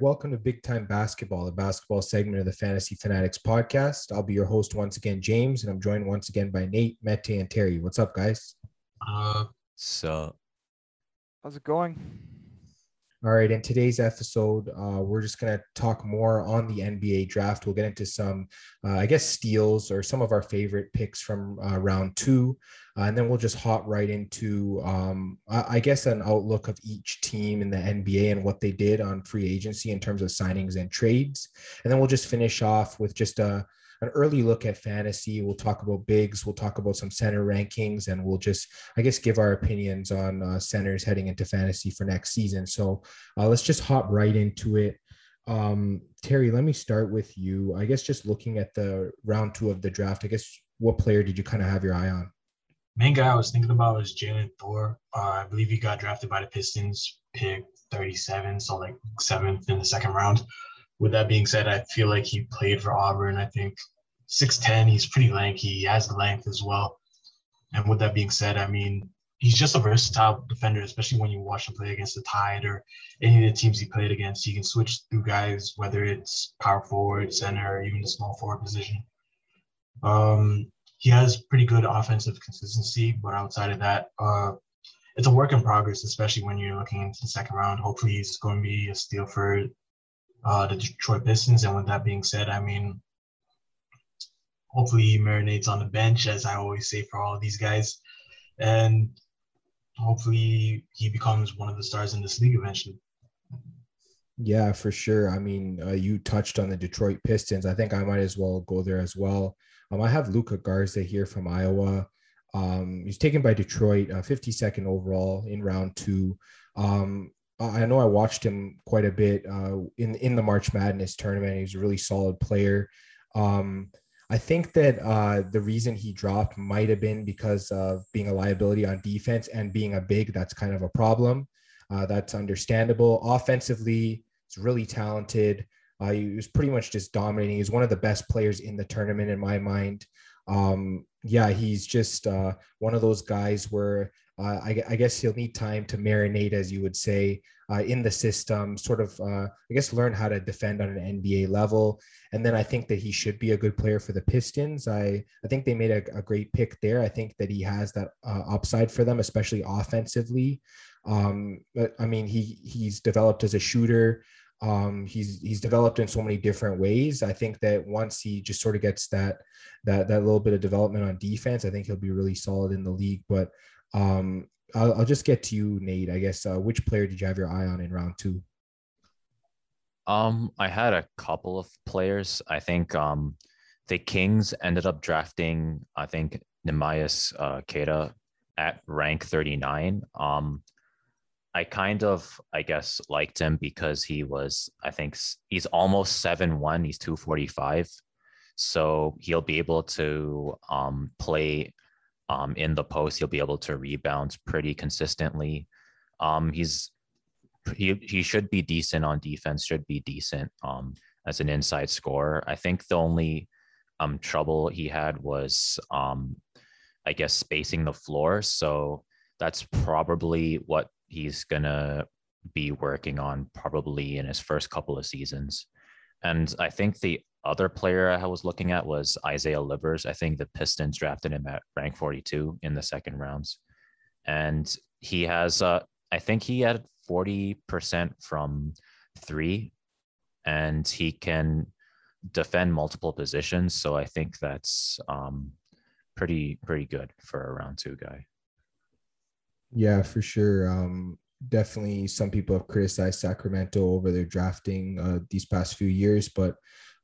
welcome to Big Time Basketball, the basketball segment of the Fantasy Fanatics podcast. I'll be your host once again, James, and I'm joined once again by Nate, Mete, and Terry. What's up, guys? Uh, so, how's it going? All right, in today's episode, uh, we're just going to talk more on the NBA draft. We'll get into some, uh, I guess, steals or some of our favorite picks from uh, round two. Uh, and then we'll just hop right into, um, I guess, an outlook of each team in the NBA and what they did on free agency in terms of signings and trades. And then we'll just finish off with just a, an early look at fantasy. We'll talk about bigs, we'll talk about some center rankings, and we'll just, I guess, give our opinions on uh, centers heading into fantasy for next season. So uh, let's just hop right into it. Um, Terry, let me start with you. I guess just looking at the round two of the draft, I guess what player did you kind of have your eye on? main guy I was thinking about was Jalen Thor. Uh, I believe he got drafted by the Pistons, pick 37, so like seventh in the second round. With that being said, I feel like he played for Auburn. I think 6'10, he's pretty lanky. He has the length as well. And with that being said, I mean, he's just a versatile defender, especially when you watch him play against the Tide or any of the teams he played against. He can switch through guys, whether it's power forward, center, or even the small forward position. Um, he has pretty good offensive consistency, but outside of that, uh, it's a work in progress, especially when you're looking into the second round. Hopefully, he's going to be a steal for uh, the Detroit Pistons. And with that being said, I mean, hopefully he marinates on the bench, as I always say for all of these guys, and hopefully he becomes one of the stars in this league eventually. Yeah, for sure. I mean, uh, you touched on the Detroit Pistons. I think I might as well go there as well. Um, I have Luka Garza here from Iowa. Um, he's taken by Detroit, uh, 52nd overall in round two. Um, I know I watched him quite a bit uh, in in the March Madness tournament. He's a really solid player. Um, I think that uh, the reason he dropped might have been because of being a liability on defense and being a big. That's kind of a problem. Uh, that's understandable. Offensively, he's really talented. Uh, he was pretty much just dominating. He's one of the best players in the tournament in my mind. Um, yeah, he's just uh, one of those guys where uh, I, I, guess he'll need time to marinate, as you would say, uh, in the system, sort of, uh, I guess, learn how to defend on an NBA level. And then I think that he should be a good player for the Pistons. I, I think they made a, a great pick there. I think that he has that uh, upside for them, especially offensively. Um, but I mean, he he's developed as a shooter. Um, he's he's developed in so many different ways. I think that once he just sort of gets that that that little bit of development on defense, I think he'll be really solid in the league. But um, I'll, I'll just get to you, Nate. I guess uh, which player did you have your eye on in round two? Um, I had a couple of players. I think um, the Kings ended up drafting. I think Neemias uh, Queta at rank 39. Um, I kind of, I guess, liked him because he was, I think he's almost 7 1. He's 245. So he'll be able to um, play um, in the post. He'll be able to rebound pretty consistently. Um, he's he, he should be decent on defense, should be decent um, as an inside scorer. I think the only um, trouble he had was, um, I guess, spacing the floor. So that's probably what he's gonna be working on probably in his first couple of seasons. And I think the other player I was looking at was Isaiah Livers. I think the Pistons drafted him at rank 42 in the second rounds. And he has, uh, I think he had 40% from three, and he can defend multiple positions. So I think that's um, pretty, pretty good for a round two guy. Yeah, for sure. Um, definitely, some people have criticized Sacramento over their drafting uh, these past few years, but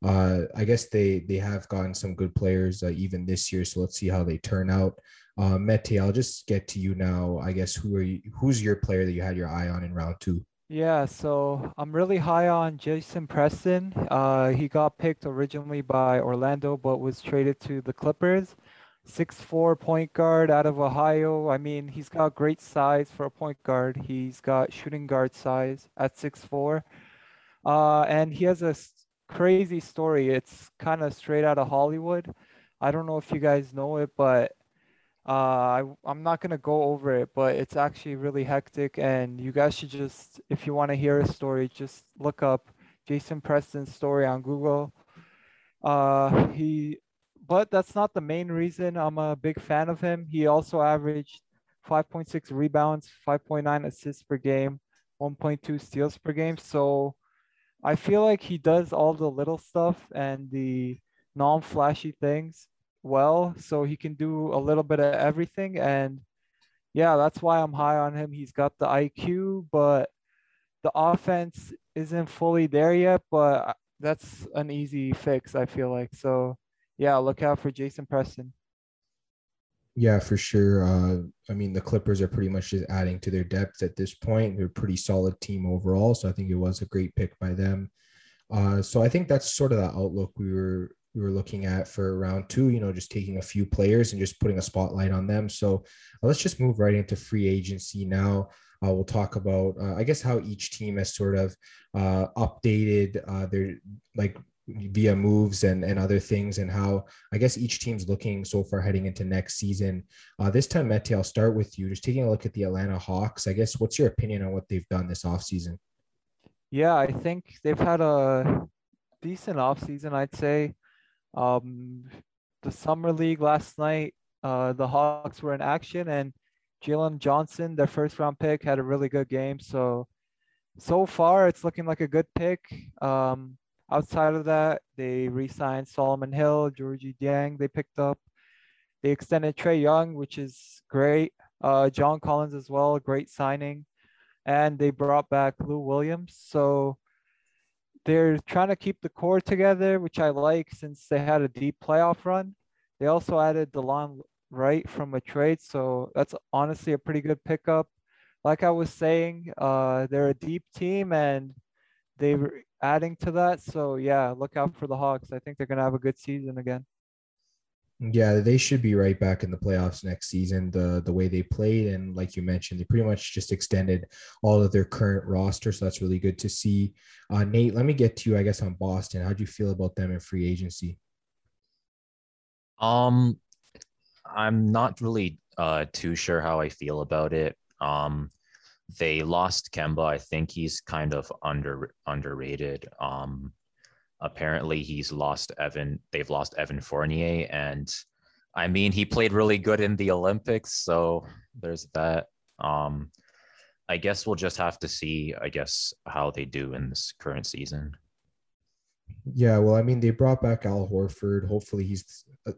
uh, I guess they they have gotten some good players uh, even this year. So let's see how they turn out. Uh, Mete, I'll just get to you now. I guess who are you? Who's your player that you had your eye on in round two? Yeah, so I'm really high on Jason Preston. Uh, he got picked originally by Orlando, but was traded to the Clippers six-four point guard out of Ohio. I mean, he's got great size for a point guard. He's got shooting guard size at six-four, uh, and he has a crazy story. It's kind of straight out of Hollywood. I don't know if you guys know it, but uh, I, I'm not gonna go over it, but it's actually really hectic, and you guys should just, if you want to hear a story, just look up Jason Preston's story on Google. Uh, he, but that's not the main reason I'm a big fan of him. He also averaged 5.6 rebounds, 5.9 assists per game, 1.2 steals per game. So I feel like he does all the little stuff and the non-flashy things well, so he can do a little bit of everything. And yeah, that's why I'm high on him. He's got the IQ, but the offense isn't fully there yet. But that's an easy fix, I feel like. So yeah, look out for Jason Preston. Yeah, for sure. Uh, I mean, the Clippers are pretty much just adding to their depth at this point. They're a pretty solid team overall. So I think it was a great pick by them. Uh, so I think that's sort of the outlook we were we were looking at for round two. You know, just taking a few players and just putting a spotlight on them. So uh, let's just move right into free agency now. Uh, we'll talk about, uh, I guess, how each team has sort of uh, updated uh, their like via moves and, and other things and how I guess each team's looking so far heading into next season. Uh, this time, Mete, I'll start with you. Just taking a look at the Atlanta Hawks. I guess what's your opinion on what they've done this offseason? Yeah, I think they've had a decent offseason, I'd say. Um, the summer league last night, uh, the Hawks were in action and Jalen Johnson, their first round pick, had a really good game. So so far it's looking like a good pick. Um, Outside of that, they re-signed Solomon Hill, Gorgui Dieng. They picked up. They extended Trae Young, which is great. Uh, John Collins as well, great signing, and they brought back Lou Williams. So they're trying to keep the core together, which I like since they had a deep playoff run. They also added Delon Wright from a trade, so that's honestly a pretty good pickup. Like I was saying, uh, they're a deep team and they were adding to that. So yeah, look out for the Hawks. I think they're gonna have a good season again. Yeah, they should be right back in the playoffs next season. The the way they played and like you mentioned, they pretty much just extended all of their current roster, so that's really good to see. Uh, Nate, let me get to you. I guess on Boston. How do you feel about them in free agency? Um, I'm not really uh too sure how I feel about it. Um, they lost Kemba. I think he's kind of under underrated. Um, apparently he's lost Evan. They've lost Evan Fournier, and I mean he played really good in the Olympics, so there's that. Um, I guess we'll just have to see. I guess how they do in this current season. Yeah, well, I mean, they brought back Al Horford. Hopefully, he's a,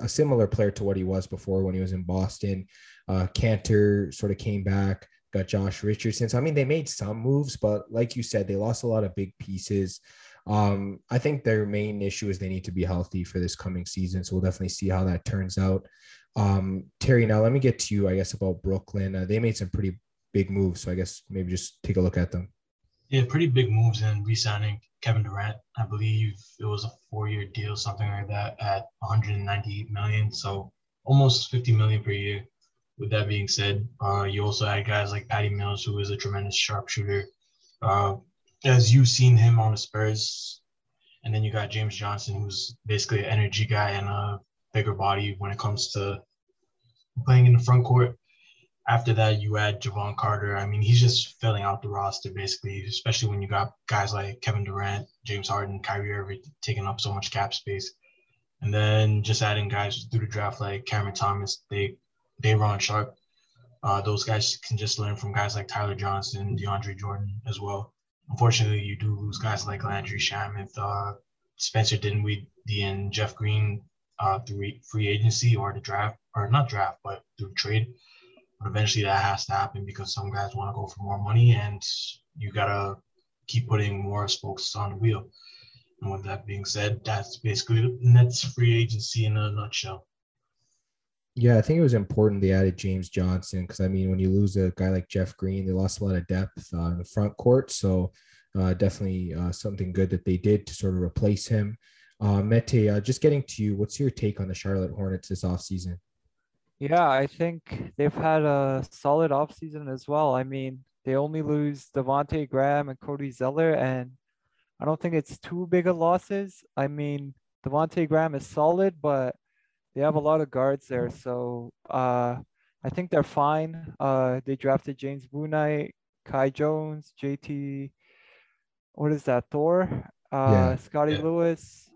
a similar player to what he was before when he was in Boston. Uh, Kanter sort of came back got Josh Richardson. So I mean, they made some moves, but like you said, they lost a lot of big pieces. Um, I think their main issue is they need to be healthy for this coming season. So we'll definitely see how that turns out. Um, Terry, now let me get to you, I guess, about Brooklyn. Uh, they made some pretty big moves. So I guess maybe just take a look at them. Yeah, pretty big moves in re-signing Kevin Durant. I believe it was a four-year deal, something like that, at 198 million. So almost 50 million per year with that being said, uh, you also had guys like Patty Mills, who is a tremendous sharpshooter. Uh, as you've seen him on the Spurs, and then you got James Johnson, who's basically an energy guy and a bigger body when it comes to playing in the front court. After that, you add Jevon Carter. I mean, he's just filling out the roster basically, especially when you got guys like Kevin Durant, James Harden, Kyrie Irving taking up so much cap space. And then just adding guys through the draft like Cameron Thomas, they Day'Ron Sharpe. Uh, those guys can just learn from guys like Tyler Johnson, DeAndre Jordan as well. Unfortunately, you do lose guys like Landry Shamet, uh, Spencer Dinwiddie, and Jeff Green uh, through free agency or the draft, or not draft, but through trade. But eventually that has to happen because some guys want to go for more money and you got to keep putting more spokes on the wheel. And with that being said, that's basically Nets free agency in a nutshell. Yeah, I think it was important they added James Johnson because I mean, when you lose a guy like Jeff Green, they lost a lot of depth uh, in the front court. So uh, definitely uh, something good that they did to sort of replace him. Uh, Mete, uh, just getting to you, what's your take on the Charlotte Hornets this offseason? Yeah, I think they've had a solid offseason as well. I mean, they only lose Devonte Graham and Cody Zeller, and I don't think it's too big of losses. I mean, Devonte Graham is solid, but they have a lot of guards there. So uh, I think they're fine. Uh, they drafted James Bouknight, Kai Jones, JT. What is that? Thor, uh, Yeah. Scotty Yeah. Lewis.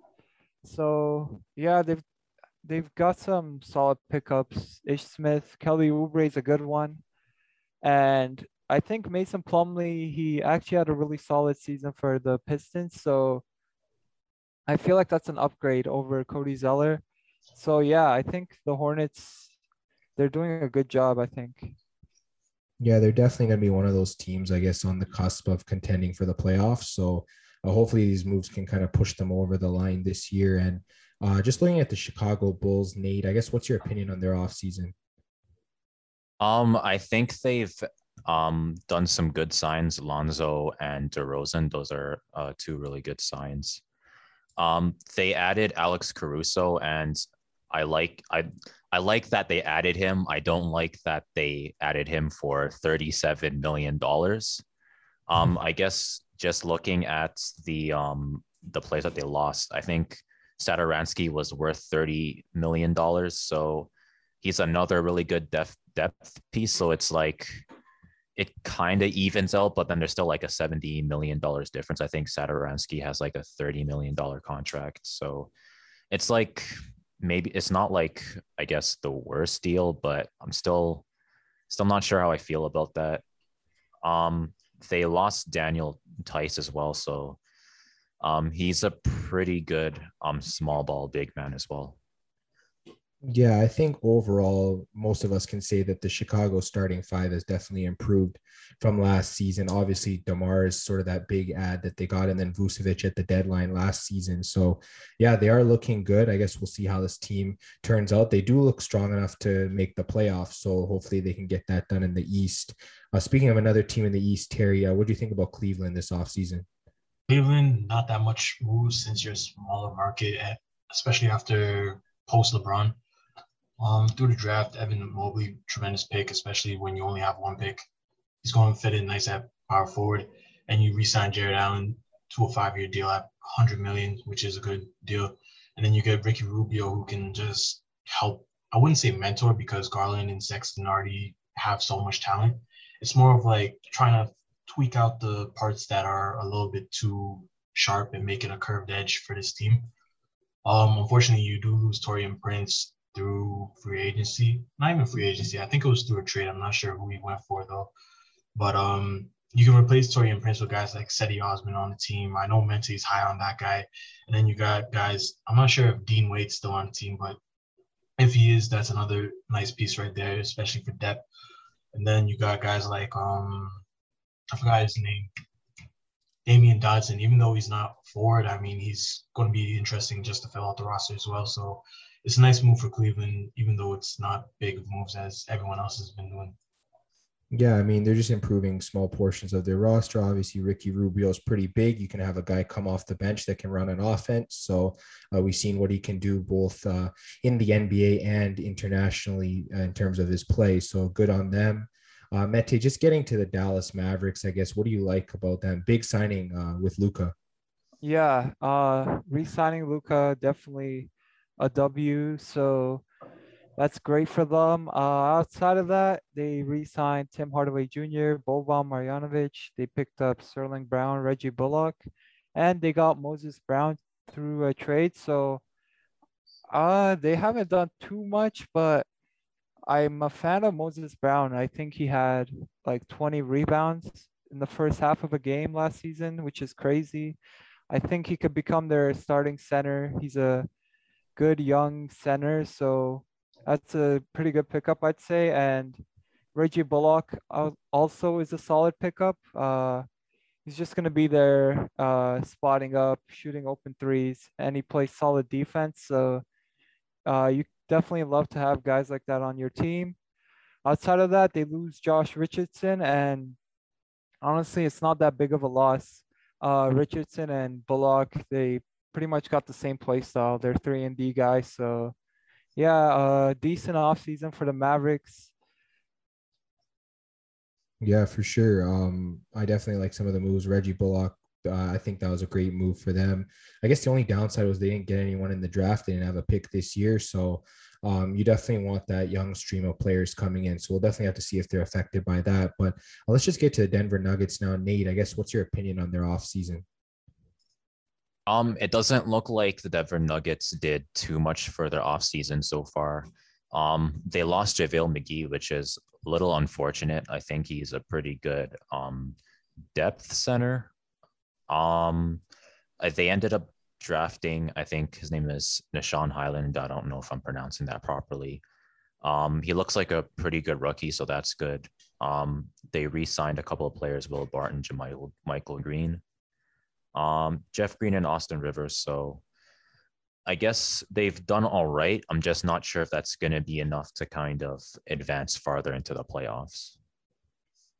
So yeah, they've they've got some solid pickups. Ish Smith, Kelly Oubre is a good one, and I think Mason Plumlee he actually had a really solid season for the Pistons. So I feel like that's an upgrade over Cody Zeller. So yeah, I think the Hornets they're doing a good job. I think. Yeah, they're definitely going to be one of those teams, I guess, on the cusp of contending for the playoffs. So uh, hopefully these moves can kind of push them over the line this year. And uh, just looking at the Chicago Bulls, Nate, I guess what's your opinion on their offseason? Um, I think they've um done some good signs. Lonzo and DeRozan, those are uh, two really good signs. Um, they added Alex Caruso, and I like I I like that they added him. I don't like that they added him for thirty-seven million dollars. Um, I guess just looking at the um the players that they lost, I think Satoransky was worth thirty million dollars. So he's another really good depth depth piece. So it's like it kind of evens out, but then there's still like a seventy million dollars difference. I think Satoransky has like a thirty million dollar contract. So it's like maybe it's not like I guess the worst deal, but I'm still still not sure how I feel about that. Um, they lost Daniel Theis as well, so um, he's a pretty good um small ball big man as well. Yeah, I think overall, most of us can say that the Chicago starting five has definitely improved from last season. Obviously, DeMar is sort of that big ad that they got, and then Vucevic at the deadline last season. So, yeah, they are looking good. I guess we'll see how this team turns out. They do look strong enough to make the playoffs. So, hopefully, they can get that done in the East. Uh, speaking of another team in the East, Terry, uh, what do you think about Cleveland this offseason? Cleveland, not that much moves since you're a smaller market, especially after post LeBron. Um, through the draft, Evan Mobley, tremendous pick, especially when you only have one pick. He's going to fit in nice at power forward, and you re-sign Jarrett Allen to a five-year deal at 100 million, which is a good deal. And then you get Ricky Rubio, who can just help. I wouldn't say mentor because Garland and Sexton already have so much talent. It's more of like trying to tweak out the parts that are a little bit too sharp and make it a curved edge for this team. Um, unfortunately, you do lose Taurean Prince through free agency. Not even free agency. I think it was through a trade. I'm not sure who he went for though. But um, you can replace Taurean Prince with guys like Cedi Osman on the team. I know Mete is high on that guy. And then you got guys. I'm not sure if Dean Wade's still on the team, but if he is, that's another nice piece right there, especially for depth. And then you got guys like um, I forgot his name. Damian Dodson, even though he's not forward, I mean, he's going to be interesting just to fill out the roster as well. So it's a nice move for Cleveland, even though it's not big of moves as everyone else has been doing. Yeah, I mean, they're just improving small portions of their roster. Obviously, Ricky Rubio is pretty big. You can have a guy come off the bench that can run an offense. So uh, we've seen what he can do both uh, in the NBA and internationally uh, in terms of his play. So good on them. Uh, Mete, just getting to the Dallas Mavericks, I guess. What do you like about them? Big signing uh, with Luka. Yeah, uh, re-signing Luka definitely a W. So that's great for them. Uh, outside of that, they re-signed Tim Hardaway Jr., Boban Marjanovic. They picked up Sterling Brown, Reggie Bullock, and they got Moses Brown through a trade. So uh, they haven't done too much, but I'm a fan of Moses Brown. I think he had like 20 rebounds in the first half of a game last season, which is crazy. I think he could become their starting center. He's a good young center, so that's a pretty good pickup, I'd say. And Reggie Bullock also is a solid pickup. Uh, he's just going to be there, uh, spotting up, shooting open threes, and he plays solid defense. So uh, you definitely love to have guys like that on your team. Outside of that, they lose Josh Richardson, and honestly, it's not that big of a loss. Uh, Richardson and Bullock, they pretty much got the same play style. They're three and D guys, so yeah, uh, decent offseason for the Mavericks. Yeah, for sure. Um, I definitely like some of the moves. Reggie Bullock uh, I think that was a great move for them. I guess the only downside was they didn't get anyone in the draft. They didn't have a pick this year, so um, you definitely want that young stream of players coming in. So we'll definitely have to see if they're affected by that. But uh, let's just get to the Denver Nuggets now. Nate, I guess what's your opinion on their offseason? Um, it doesn't look like the Denver Nuggets did too much for their offseason so far. Um, they lost JaVale McGee, which is a little unfortunate. I think he's a pretty good um depth center. Um, uh, they ended up drafting, I think his name is Nah'Shon Hyland. I don't know if I'm pronouncing that properly. Um, he looks like a pretty good rookie, so that's good. Um, they re-signed a couple of players, Will Barton, JaMychal Michael Green, um, Jeff Green, and Austin Rivers. So I guess they've done all right. I'm just not sure if that's going to be enough to kind of advance farther into the playoffs.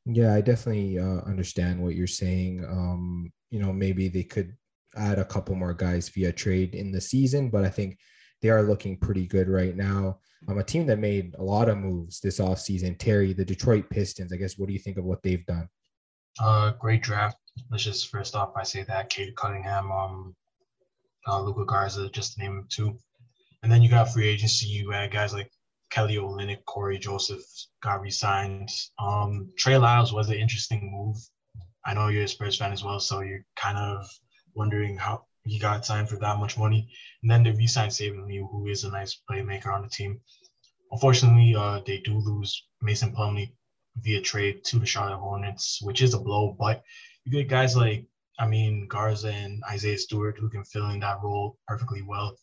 Yeah, I definitely uh, understand what you're saying. Um, you know, maybe they could add a couple more guys via trade in the season, but I think they are looking pretty good right now. I'm a team that made a lot of moves this offseason. Terry, the Detroit Pistons, I guess, what do you think of what they've done? Uh, great draft. Let's just first off, I say that Cade Cunningham, um, uh, Luka Garza, just to name two. And then you got free agency. You had guys like Kelly Olynyk, Cory Joseph got re-signed. Um, Trey Lyles was an interesting move. I know you're a Spurs fan as well, so you're kind of wondering how he got signed for that much money. And then they re-signed Saben Lee, who is a nice playmaker on the team. Unfortunately, uh, they do lose Mason Plumlee via trade to the Charlotte Hornets, which is a blow. But you get guys like, I mean, Garza and Isaiah Stewart who can fill in that role perfectly well.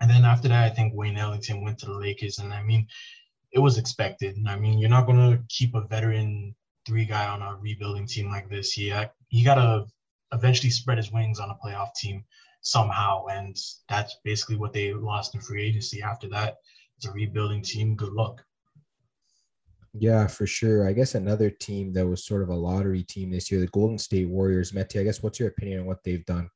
And then after that, I think Wayne Ellington went to the Lakers. And I mean, it was expected. I mean, you're not going to keep a veteran three guy on a rebuilding team like this. He, uh, you got to eventually spread his wings on a playoff team somehow. And that's basically what they lost in free agency. After that, it's a rebuilding team. Good luck. Yeah, for sure. I guess another team that was sort of a lottery team this year, the Golden State Warriors. Mete, I guess what's your opinion on what they've done?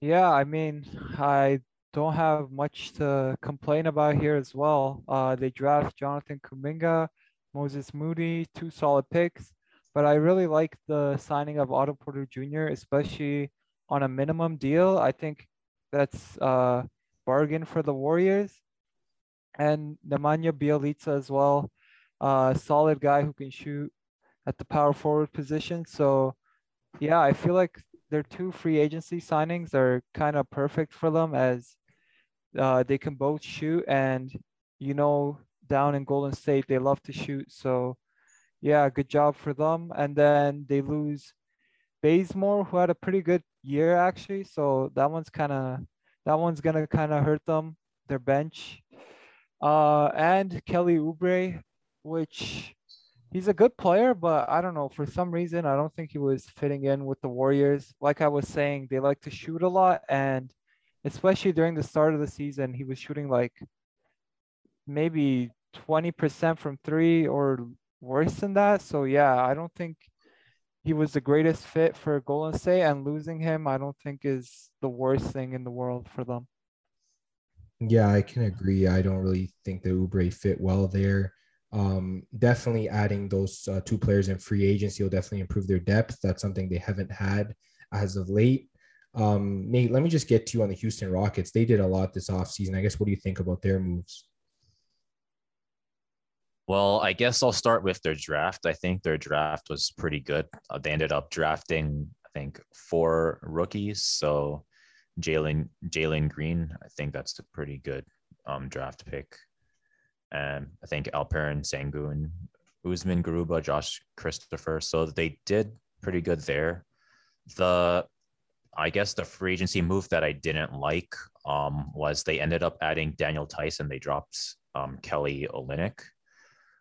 Yeah, I mean, I don't have much to complain about here as well. Uh, they draft Jonathan Kuminga, Moses Moody, two solid picks. But I really like the signing of Otto Porter Jr., especially on a minimum deal. I think that's a bargain for the Warriors. And Nemanja Bjelica as well, uh, solid guy who can shoot at the power forward position. So, yeah, I feel like their two free agency signings are kind of perfect for them as uh, they can both shoot. And, you know, down in Golden State, they love to shoot. So, yeah, good job for them. And then they lose Bazemore, who had a pretty good year actually. So that one's kind of that one's gonna kind of hurt them, their bench. Uh, and Kelly Oubre, which he's a good player, but I don't know for some reason I don't think he was fitting in with the Warriors. Like I was saying, they like to shoot a lot, and especially during the start of the season, he was shooting like maybe 20% from three or worse than that. So yeah, I don't think he was the greatest fit for Golden State, and losing him, I don't think is the worst thing in the world for them. Yeah, I can agree. I don't really think the Oubre fit well there. Um, definitely adding those uh, two players in free agency will definitely improve their depth. That's something they haven't had as of late. Um, Nate, let me just get to you on the Houston Rockets. They did a lot this offseason. I guess what do you think about their moves? Well, I guess I'll start with their draft. I think their draft was pretty good. Uh, they ended up drafting, I think, four rookies. So Jalen Jalen Green, I think that's a pretty good um, draft pick. And I think Alperen Sengun, Usman Garuba, Josh Christopher. So they did pretty good there. The I guess the free agency move that I didn't like um, was they ended up adding Daniel and they dropped um, Kelly Olynyk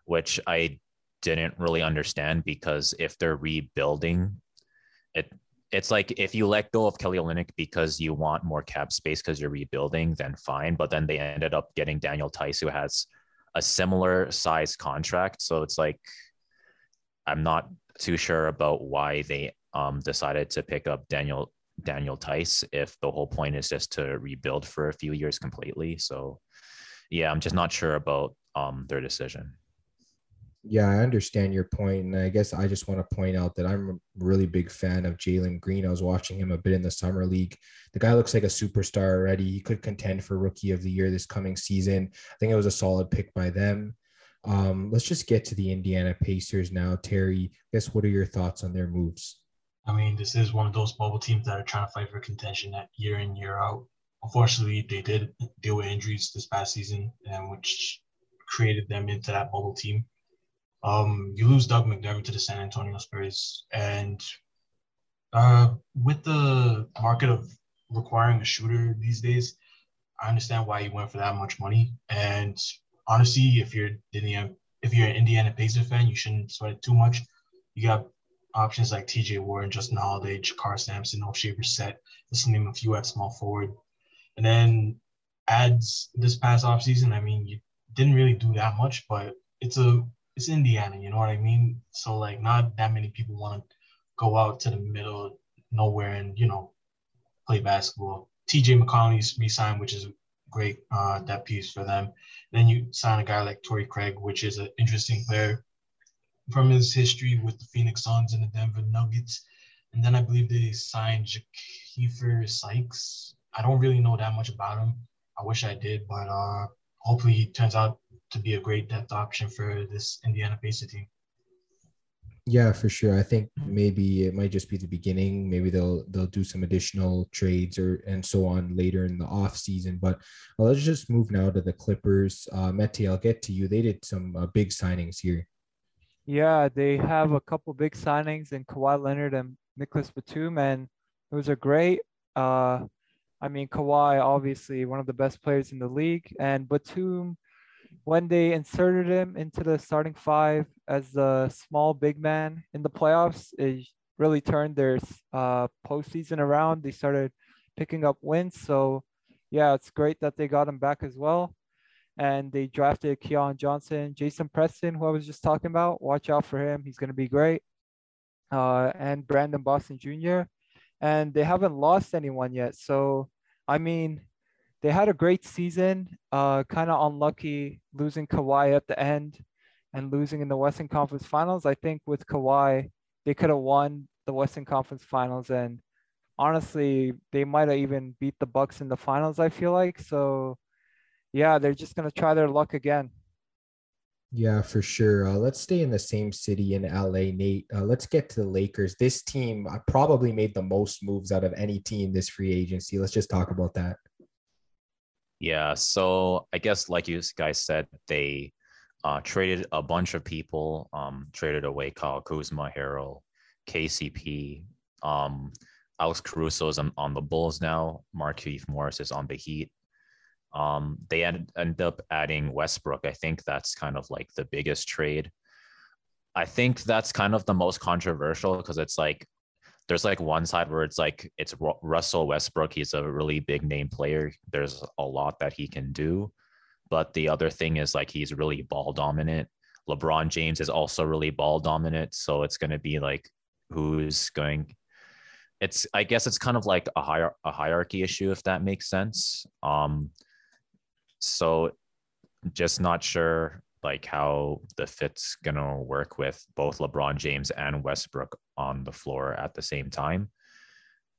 which I didn't really understand because if they're rebuilding, it it's like if you let go of Kelly Olynyk because you want more cap space because you're rebuilding, then fine. But then they ended up getting Daniel Theis, who has a similar size contract. So it's like I'm not too sure about why they um, decided to pick up Daniel Daniel Theis if the whole point is just to rebuild for a few years completely. So yeah, I'm just not sure about um, their decision. Yeah, I understand your point, and I guess I just want to point out that I'm a really big fan of Jalen Green. I was watching him a bit in the summer league. The guy looks like a superstar already. He could contend for Rookie of the Year this coming season. I think it was a solid pick by them. Um, let's just get to the Indiana Pacers now. Terry, I guess what are your thoughts on their moves? I mean, this is one of those bubble teams that are trying to fight for contention that year in year out. Unfortunately, they did deal with injuries this past season, and which created them into that bubble team. Um, you lose Doug McDermott to the San Antonio Spurs, and uh, with the market of requiring a shooter these days, I understand why you went for that much money. And honestly, if you're Indiana, if you're an Indiana Pacer fan, you shouldn't sweat it too much. You got options like T.J. Warren, Justin Holiday, JaKarr Sampson, Oshae Brissett, just to name a few at small forward. And then ads this past offseason, I mean, you didn't really do that much, but it's a it's Indiana, you know what I mean? So like not that many people want to go out to the middle nowhere and, you know, play basketball. TJ McConnell's re-signed, which is a great uh, depth piece for them. Then you sign a guy like Torrey Craig, which is an interesting player from his history with the Phoenix Suns and the Denver Nuggets. And then I believe they signed Keifer Sykes. I don't really know that much about him. I wish I did, but uh, hopefully he turns out to be a great depth option for this Indiana Pacers team. Yeah, for sure. I think maybe it might just be the beginning. Maybe they'll they'll do some additional trades or and so on later in the off season. But uh, let's just move now to the Clippers. Uh, Mete, I'll get to you. They did some uh, big signings here. Yeah, they have a couple big signings in Kawhi Leonard and Nicolas Batum, and those are great. Uh, I mean, Kawhi obviously one of the best players in the league, and Batum when they inserted him into the starting five as the small big man in the playoffs, it really turned their uh, postseason around. They started picking up wins. So, yeah, it's great that they got him back as well. And they drafted Keon Johnson, Jason Preston, who I was just talking about. Watch out for him. He's going to be great. Uh, and Brandon Boston Jr. And they haven't lost anyone yet. So, I mean, they had a great season. Uh, kind of unlucky losing Kawhi at the end and losing in the Western Conference Finals. I think with Kawhi, they could have won the Western Conference Finals, and honestly, they might have even beat the Bucks in the finals. I feel like so. Yeah, they're just gonna try their luck again. Yeah, for sure. Uh, let's stay in the same city in LA, Nate. Uh, let's get to the Lakers. This team uh, probably made the most moves out of any team this free agency. Let's just talk about that. Yeah, so I guess like you guys said, they uh, traded a bunch of people, um, traded away Kyle Kuzma, Harrell, KCP, um, Alex Caruso is on, on the Bulls now. Markieff Morris is on the Heat. Um, they end, end up adding Westbrook. I think that's kind of like the biggest trade. I think that's kind of the most controversial because it's like there's like one side where it's like it's Russell Westbrook. He's a really big name player. There's a lot that he can do. But the other thing is like he's really ball dominant. LeBron James is also really ball dominant. So it's going to be like who's going. It's I guess it's kind of like a higher a hierarchy issue if that makes sense. Um, so just not sure like how the fit's gonna work with both LeBron James and Westbrook on the floor at the same time.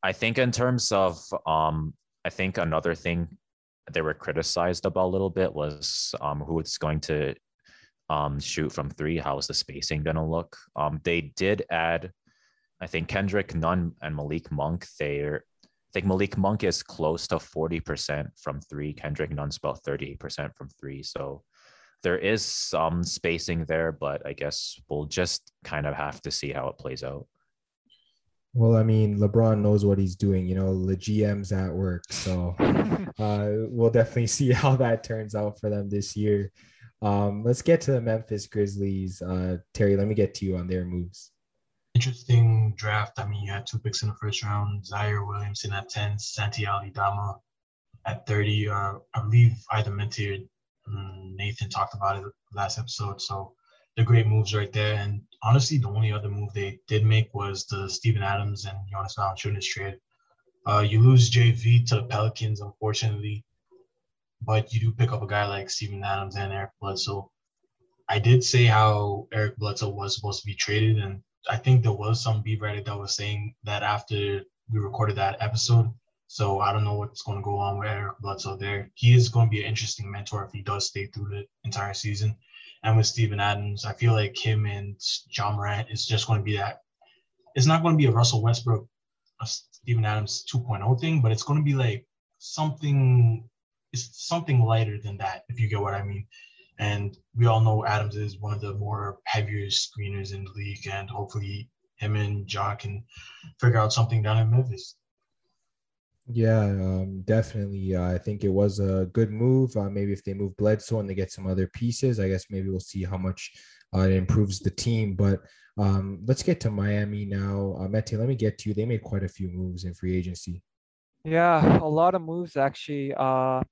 I think in terms of um, I think another thing they were criticized about a little bit was um, who it's going to um, shoot from three. How is the spacing to look? Um, they did add, I think Kendrick Nunn and Malik Monk. They're, I think Malik Monk is close to forty percent from three. Kendrick Nunn's about thirty-eight percent from three. So there is some spacing there, but I guess we'll just kind of have to see how it plays out. Well, I mean, LeBron knows what he's doing. You know, the GM's at work, so uh, we'll definitely see how that turns out for them this year. Um, let's get to the Memphis Grizzlies. Uh, Terry, let me get to you on their moves. Interesting draft. I mean, you had two picks in the first round: Ziaire Williamson at ten, Santi Aldama at thirty. Uh, I believe either Mete Mm, Nathan talked about it last episode. So the great moves right there. And honestly, the only other move they did make was the Steven Adams and Jonas Valanciunas trade. Uh, you lose JV to the Pelicans, unfortunately, but you do pick up a guy like Steven Adams and Eric Bledsoe. I did say how Eric Bledsoe was supposed to be traded, and I think there was some beat Reddit that was saying that after we recorded that episode. So I don't know what's going to go on with Eric Bledsoe there. He is going to be an interesting mentor if he does stay through the entire season. And with Steven Adams, I feel like him and John Morant is just going to be that. It's not going to be a Russell Westbrook, a Steven Adams 2.0 thing, but it's going to be like something. It's something lighter than that, if you get what I mean. And we all know Adams is one of the more heavier screeners in the league, and hopefully him and Ja can figure out something down in Memphis. Yeah, um, definitely. Uh, I think it was a good move. Uh, maybe if they move Bledsoe and they get some other pieces, I guess maybe we'll see how much uh, it improves the team. But um, let's get to Miami now. Uh, Mete, let me get to you. They made quite a few moves in free agency. Yeah, a lot of moves actually. Uh,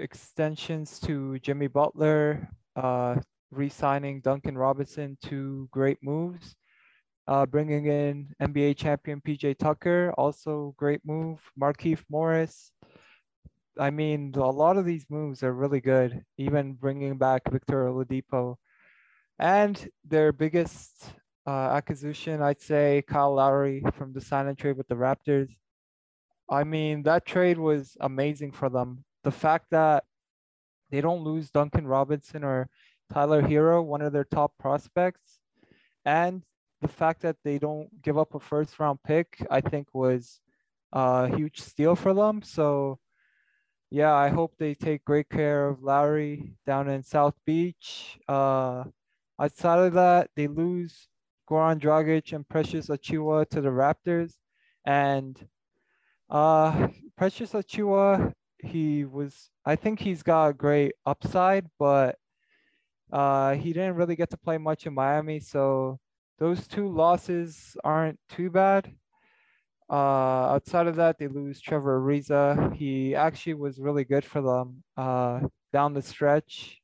extensions to Jimmy Butler, uh, re-signing Duncan Robinson, two great moves. Uh, bringing in NBA champion PJ Tucker, also great move. Markieff Morris. I mean, a lot of these moves are really good. Even bringing back Victor Oladipo, and their biggest uh, acquisition, I'd say, Kyle Lowry from the sign and trade with the Raptors. I mean, that trade was amazing for them. The fact that they don't lose Duncan Robinson or Tyler Herro, one of their top prospects, and the fact that they don't give up a first round pick, I think was a huge steal for them. So, yeah, I hope they take great care of Lowry down in South Beach. Uh, outside of that, they lose Goran Dragic and Precious Achiuwa to the Raptors. And uh, Precious Achiuwa, he was, I think he's got a great upside, but uh, he didn't really get to play much in Miami. So, those two losses aren't too bad. Uh, outside of that, they lose Trevor Ariza. He actually was really good for them uh, down the stretch.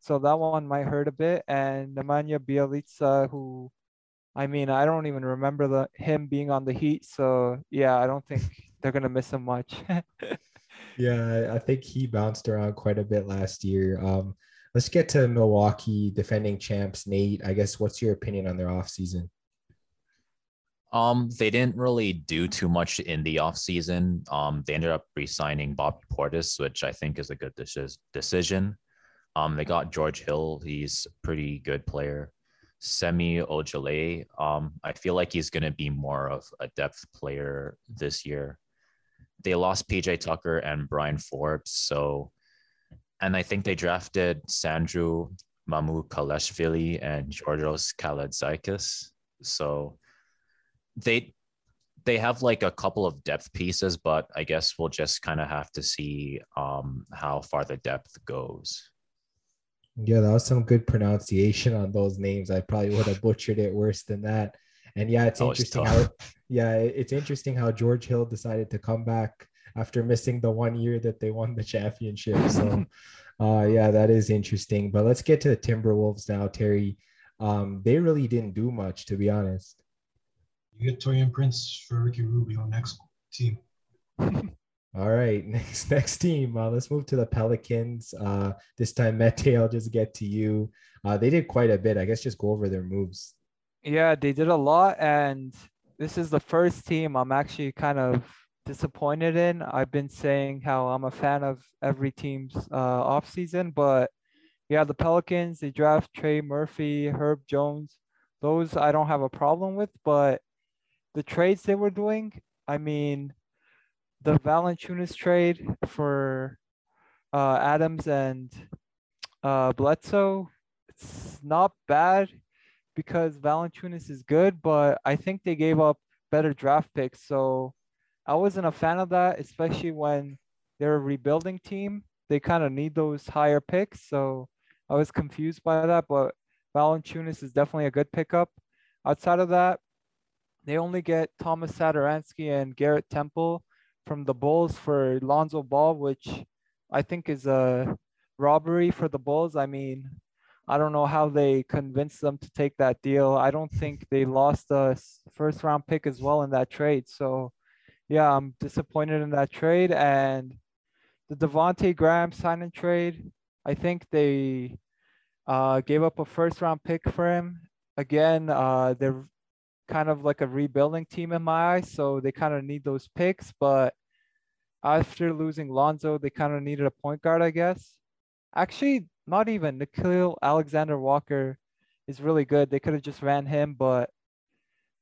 So that one might hurt a bit. And Nemanja Bjelica, who, I mean, I don't even remember the him being on the Heat. So yeah, I don't think they're gonna miss him much. yeah, I think he bounced around quite a bit last year. Um, Let's get to Milwaukee defending champs. Nate, I guess what's your opinion on their offseason? Um, they didn't really do too much in the offseason. Um, they ended up re-signing Bobby Portis, which I think is a good decision. Um, they got George Hill. He's a pretty good player. Semi Ojeleye. Um, I feel like he's going to be more of a depth player this year. They lost PJ Tucker and Bryn Forbes, so and I think they drafted Sandro Mamukelashvili and Georgios Kalaitzakis. So they they have like a couple of depth pieces, but I guess we'll just kind of have to see um, how far the depth goes. Yeah, that was some good pronunciation on those names. I probably would have butchered it worse than that. And yeah, it's that interesting how yeah, it's interesting how George Hill decided to come back after missing the one year that they won the championship. So, uh, yeah, that is interesting. But let's get to the Timberwolves now, Terry. Um, they really didn't do much, to be honest. You get Taurean Prince for Ricky Rubio next team. All right, next next team. Uh, let's move to the Pelicans. Uh, this time, Mete, I'll just get to you. Uh, they did quite a bit. I guess just go over their moves. Yeah, they did a lot, and this is the first team I'm actually kind of disappointed in. I've been saying how I'm a fan of every team's uh, offseason, but yeah, the Pelicans, they draft Trey Murphy, Herb Jones. Those I don't have a problem with, but the trades they were doing, I mean, the Valanciunas trade for uh, Adams and uh, Bledsoe, it's not bad because Valanciunas is good, but I think they gave up better draft picks. So I wasn't a fan of that, especially when they're a rebuilding team. They kind of need those higher picks. So I was confused by that, but Valanciunas is definitely a good pickup. Outside of that, they only get Thomas Satoransky and Garrett Temple from the Bulls for Lonzo Ball, which I think is a robbery for the Bulls. I mean, I don't know how they convinced them to take that deal. I don't think they lost a first round pick as well in that trade. So yeah, I'm disappointed in that trade. And the Devonte Graham sign and trade, I think they Uh, gave up a first round pick for him. Again, uh, they're kind of like a rebuilding team in my eyes, so they kind of need those picks. But after losing Lonzo, they kind of needed a point guard, I guess. Actually, not even. Nickeil Alexander Walker is really good. They could have just ran him, but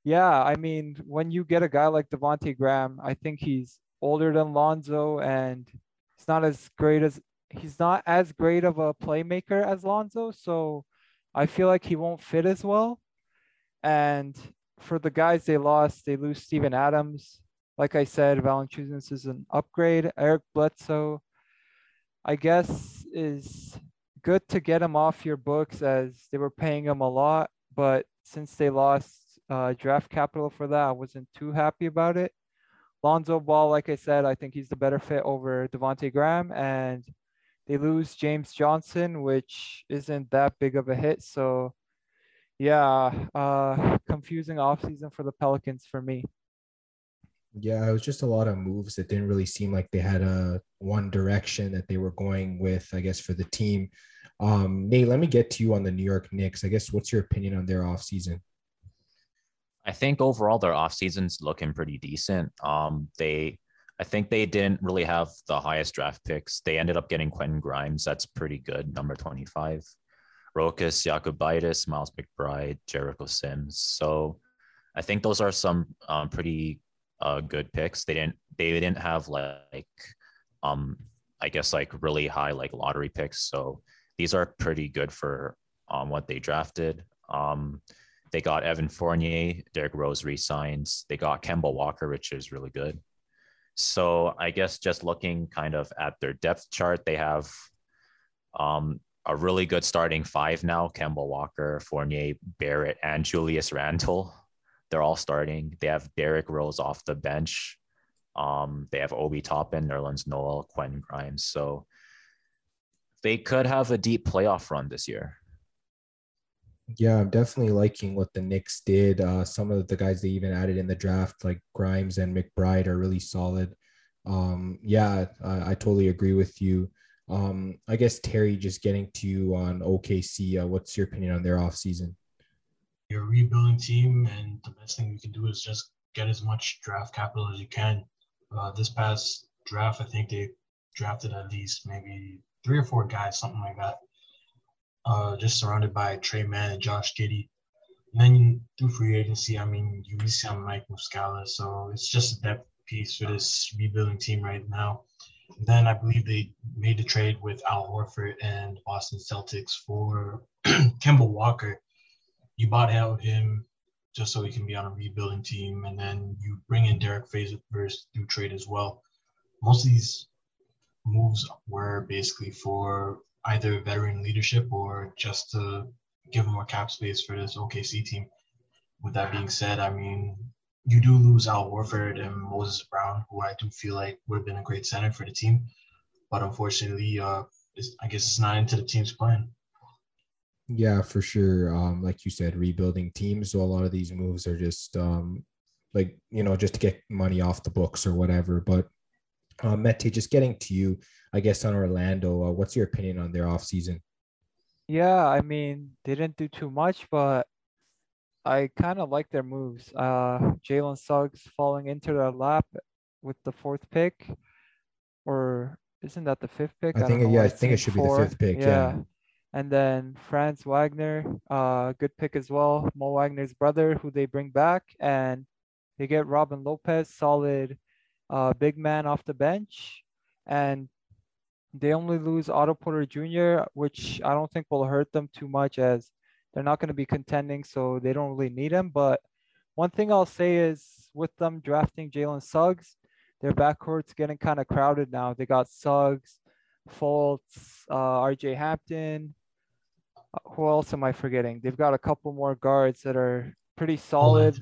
yeah, I mean, when you get a guy like Devonte Graham, I think he's older than Lonzo and he's not as great as he's not as great of a playmaker as Lonzo, so I feel like he won't fit as well. And for the guys they lost, they lose Steven Adams. Like I said, Valanciunas is an upgrade. Eric Bledsoe, I guess, is good to get him off your books as they were paying him a lot. But since they lost uh, draft capital for that, I wasn't too happy about it. Lonzo Ball, like I said, I think he's the better fit over Devonte Graham, and they lose James Johnson, which isn't that big of a hit. So, yeah, uh, confusing offseason for the Pelicans for me. Yeah, it was just a lot of moves that didn't really seem like they had a one direction that they were going with, I guess, for the team. Um, Nate, let me get to you on the New York Knicks. I guess what's your opinion on their offseason? I think overall their off season's looking pretty decent. Um, they, I think they didn't really have the highest draft picks. They ended up getting Quentin Grimes. That's pretty good, number 25. Rokas Jokubaitis, Miles McBride, Jericho Sims. So I think those are some um, pretty uh, good picks. They didn't they didn't have like um I guess like really high like lottery picks. So these are pretty good for um what they drafted. Um they got Evan Fournier, Derrick Rose resigns. They got Kemba Walker, which is really good. So I guess just looking kind of at their depth chart, they have um, a really good starting five now: Kemba Walker, Fournier, Barrett, and Julius Randle. They're all starting. They have Derrick Rose off the bench. Um, they have Obi Toppin, Nerlens Noel, Quentin Grimes. So they could have a deep playoff run this year. Yeah, I'm definitely liking what the Knicks did. Uh, some of the guys they even added in the draft, like Grimes and McBride, are really solid. Um, yeah, I, I totally agree with you. Um, I guess Terry, just getting to you on OKC, uh, what's your opinion on their offseason? You're a rebuilding team, and the best thing you can do is just get as much draft capital as you can. Uh, this past draft, I think they drafted at least maybe three or four guys, something like that uh, just surrounded by Tre Mann and Josh Giddey. And then through free agency, I mean, you see on Mike Muscala. So it's just a depth piece for this rebuilding team right now. And then I believe they made the trade with Al Horford and Boston Celtics for Kemba Walker. You bought out him just so he can be on a rebuilding team, and then you bring in Derrick Favors through trade as well. Most of these moves were basically for either veteran leadership or just to give more cap space for this OKC team. With that being said, I mean, you do lose Al Horford and Moses Brown, who I do feel like would have been a great center for the team. But unfortunately, uh, I guess it's not into the team's plan. Yeah, for sure. Um, like you said, rebuilding teams. So a lot of these moves are just um, like you know just to get money off the books or whatever. But uh, Mete, just getting to you, I guess on Orlando, uh, what's your opinion on their offseason? Yeah, I mean, they didn't do too much, but I kind of like their moves. Uh, Jalen Suggs falling into their lap with the fourth pick, or isn't that the fifth pick? I, I think, yeah, I think it should four. be the fifth pick. Yeah. yeah. And then Franz Wagner, uh, good pick as well. Mo Wagner's brother, who they bring back, and they get Robin Lopez, solid uh, big man off the bench, and they only lose Otto Porter Jr., which I don't think will hurt them too much as they're not going to be contending, so they don't really need him. But one thing I'll say is with them drafting Jalen Suggs, their backcourt's getting kind of crowded now. They got Suggs, Fultz, uh, RJ Hampton. Uh, who else am I forgetting? They've got a couple more guards that are pretty solid.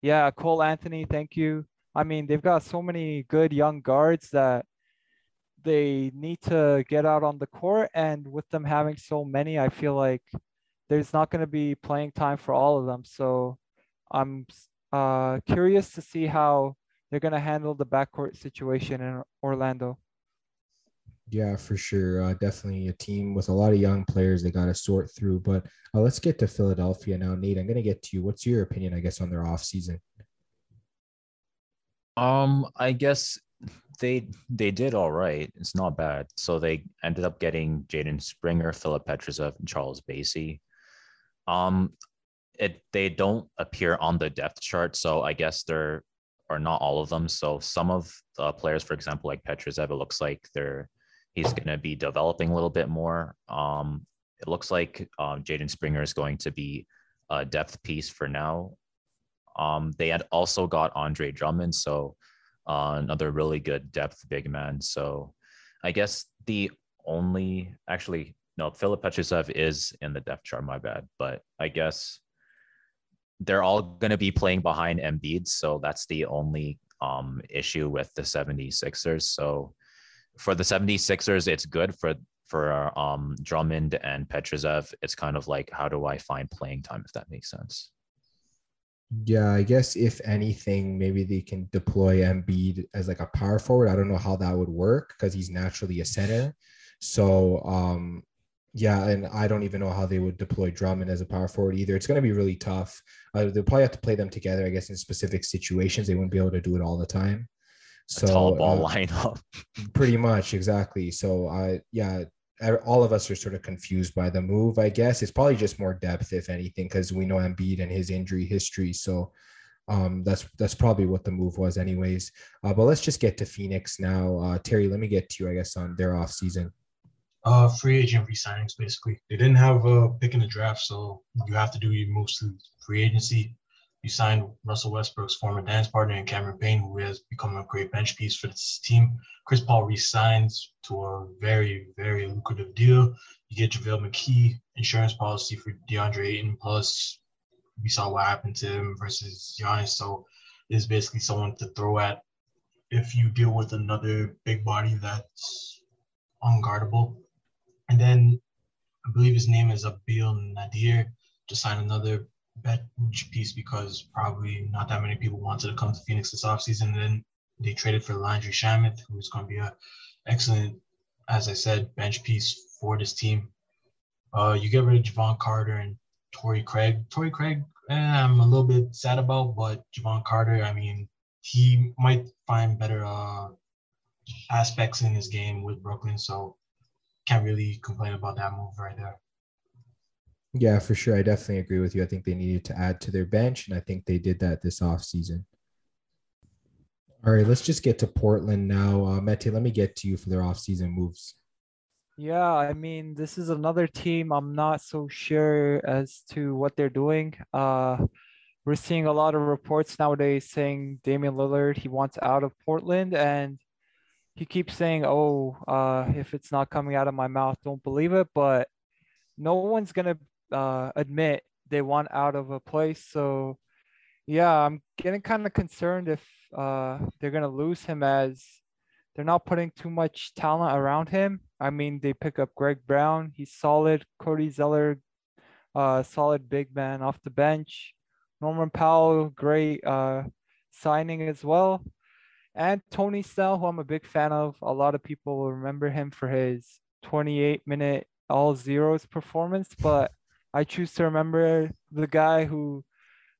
Yeah, Cole Anthony, thank you. I mean, they've got so many good young guards that they need to get out on the court. And with them having so many, I feel like there's not going to be playing time for all of them. So I'm uh, curious to see how they're going to handle the backcourt situation in Orlando. Yeah, for sure. Uh, definitely a team with a lot of young players they got to sort through. But uh, let's get to Philadelphia now. Nate, I'm going to get to you. What's your opinion, I guess, on their offseason? Um, I guess they they did all right. It's not bad. So they ended up getting Jaden Springer, Filip Petrusev, and Charles Bassey. Um, it they don't appear on the depth chart, so I guess they're not all of them. So some of the players, for example, like Petrusev, it looks like they're he's going to be developing a little bit more. Um, it looks like um, Jaden Springer is going to be a depth piece for now. Um, they had also got Andre Drummond, so uh, another really good depth big man. So I guess the only actually no Filip Petrusev is in the depth chart. My bad, but I guess they're all going to be playing behind Embiid, so that's the only um, issue with the 76ers. So for the 76ers, it's good for for um, Drummond and Petrusev. It's kind of like how do I find playing time if that makes sense. Yeah, I guess if anything, maybe they can deploy Embiid as like a power forward. I don't know how that would work because he's naturally a center. So um yeah, and I don't even know how they would deploy Drummond as a power forward either. It's going to be really tough. Uh, they'll probably have to play them together, I guess, in specific situations. They wouldn't be able to do it all the time. So a tall ball uh, lineup. pretty much, exactly. So I, uh, yeah, all of us are sort of confused by the move. I guess it's probably just more depth, if anything, because we know Embiid and his injury history. So um, that's that's probably what the move was, anyways. Uh, but let's just get to Phoenix now. Uh, Terry, let me get to you, I guess, on their off season. Uh, free agent re-signings, basically. They didn't have a pick in the draft, so you have to do your mostly free agency. You signed Russell Westbrook's former dance partner and Cameron Payne, who has become a great bench piece for this team. Chris Paul resigns to a very, very lucrative deal. You get JaVale McGee, insurance policy for DeAndre Ayton, plus we saw what happened to him versus Giannis. So it's basically someone to throw at if you deal with another big body that's unguardable. And then I believe his name is Abdel Nader to sign another bench piece because probably not that many people wanted to come to Phoenix this offseason. And then they traded for Landry Shamet, who's going to be a excellent, as I said, bench piece for this team. Uh, you get rid of Jevon Carter and Torrey Craig. Torrey Craig, eh, I'm a little bit sad about, but Jevon Carter, I mean, he might find better uh, aspects in his game with Brooklyn. So can't really complain about that move right there. Yeah, for sure. I definitely agree with you. I think they needed to add to their bench, and I think they did that this offseason. All right, let's just get to Portland now. Uh, Mete, let me get to you for their offseason moves. Yeah, I mean, this is another team I'm not so sure as to what they're doing. Uh, we're seeing a lot of reports nowadays saying Damian Lillard he wants out of Portland, and he keeps saying, "Oh, uh, if it's not coming out of my mouth, don't believe it." But no one's gonna uh, admit they want out of a place. So, yeah, I'm getting kind of concerned if uh, they're gonna lose him as they're not putting too much talent around him. I mean, they pick up Greg Brown, he's solid. Cody Zeller, uh, solid big man off the bench. Norman Powell, great uh, signing as well and Tony Snell, who I'm a big fan of. A lot of people will remember him for his 28 minute all zeros performance, but I choose to remember the guy who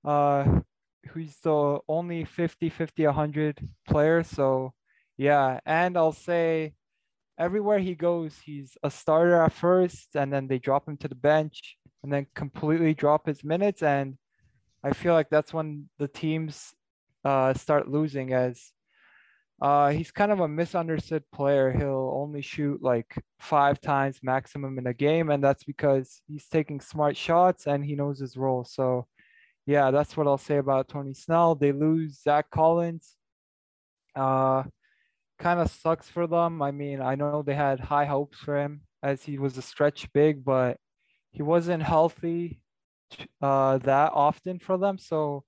uh who's the only 50 50 100 player. So yeah. And i'll say everywhere he goes he's a starter at first and then they drop him to the bench and then completely drop his minutes. And i feel like that's when the teams uh, start losing as uh, he's kind of a misunderstood player. He'll only shoot like five times maximum in a game, and that's because he's taking smart shots and he knows his role. So, yeah, that's what I'll say about Tony Snell. They lose Zach Collins. Uh, kind of sucks for them. I mean, I know they had high hopes for him as he was a stretch big, but he wasn't healthy uh, that often for them. So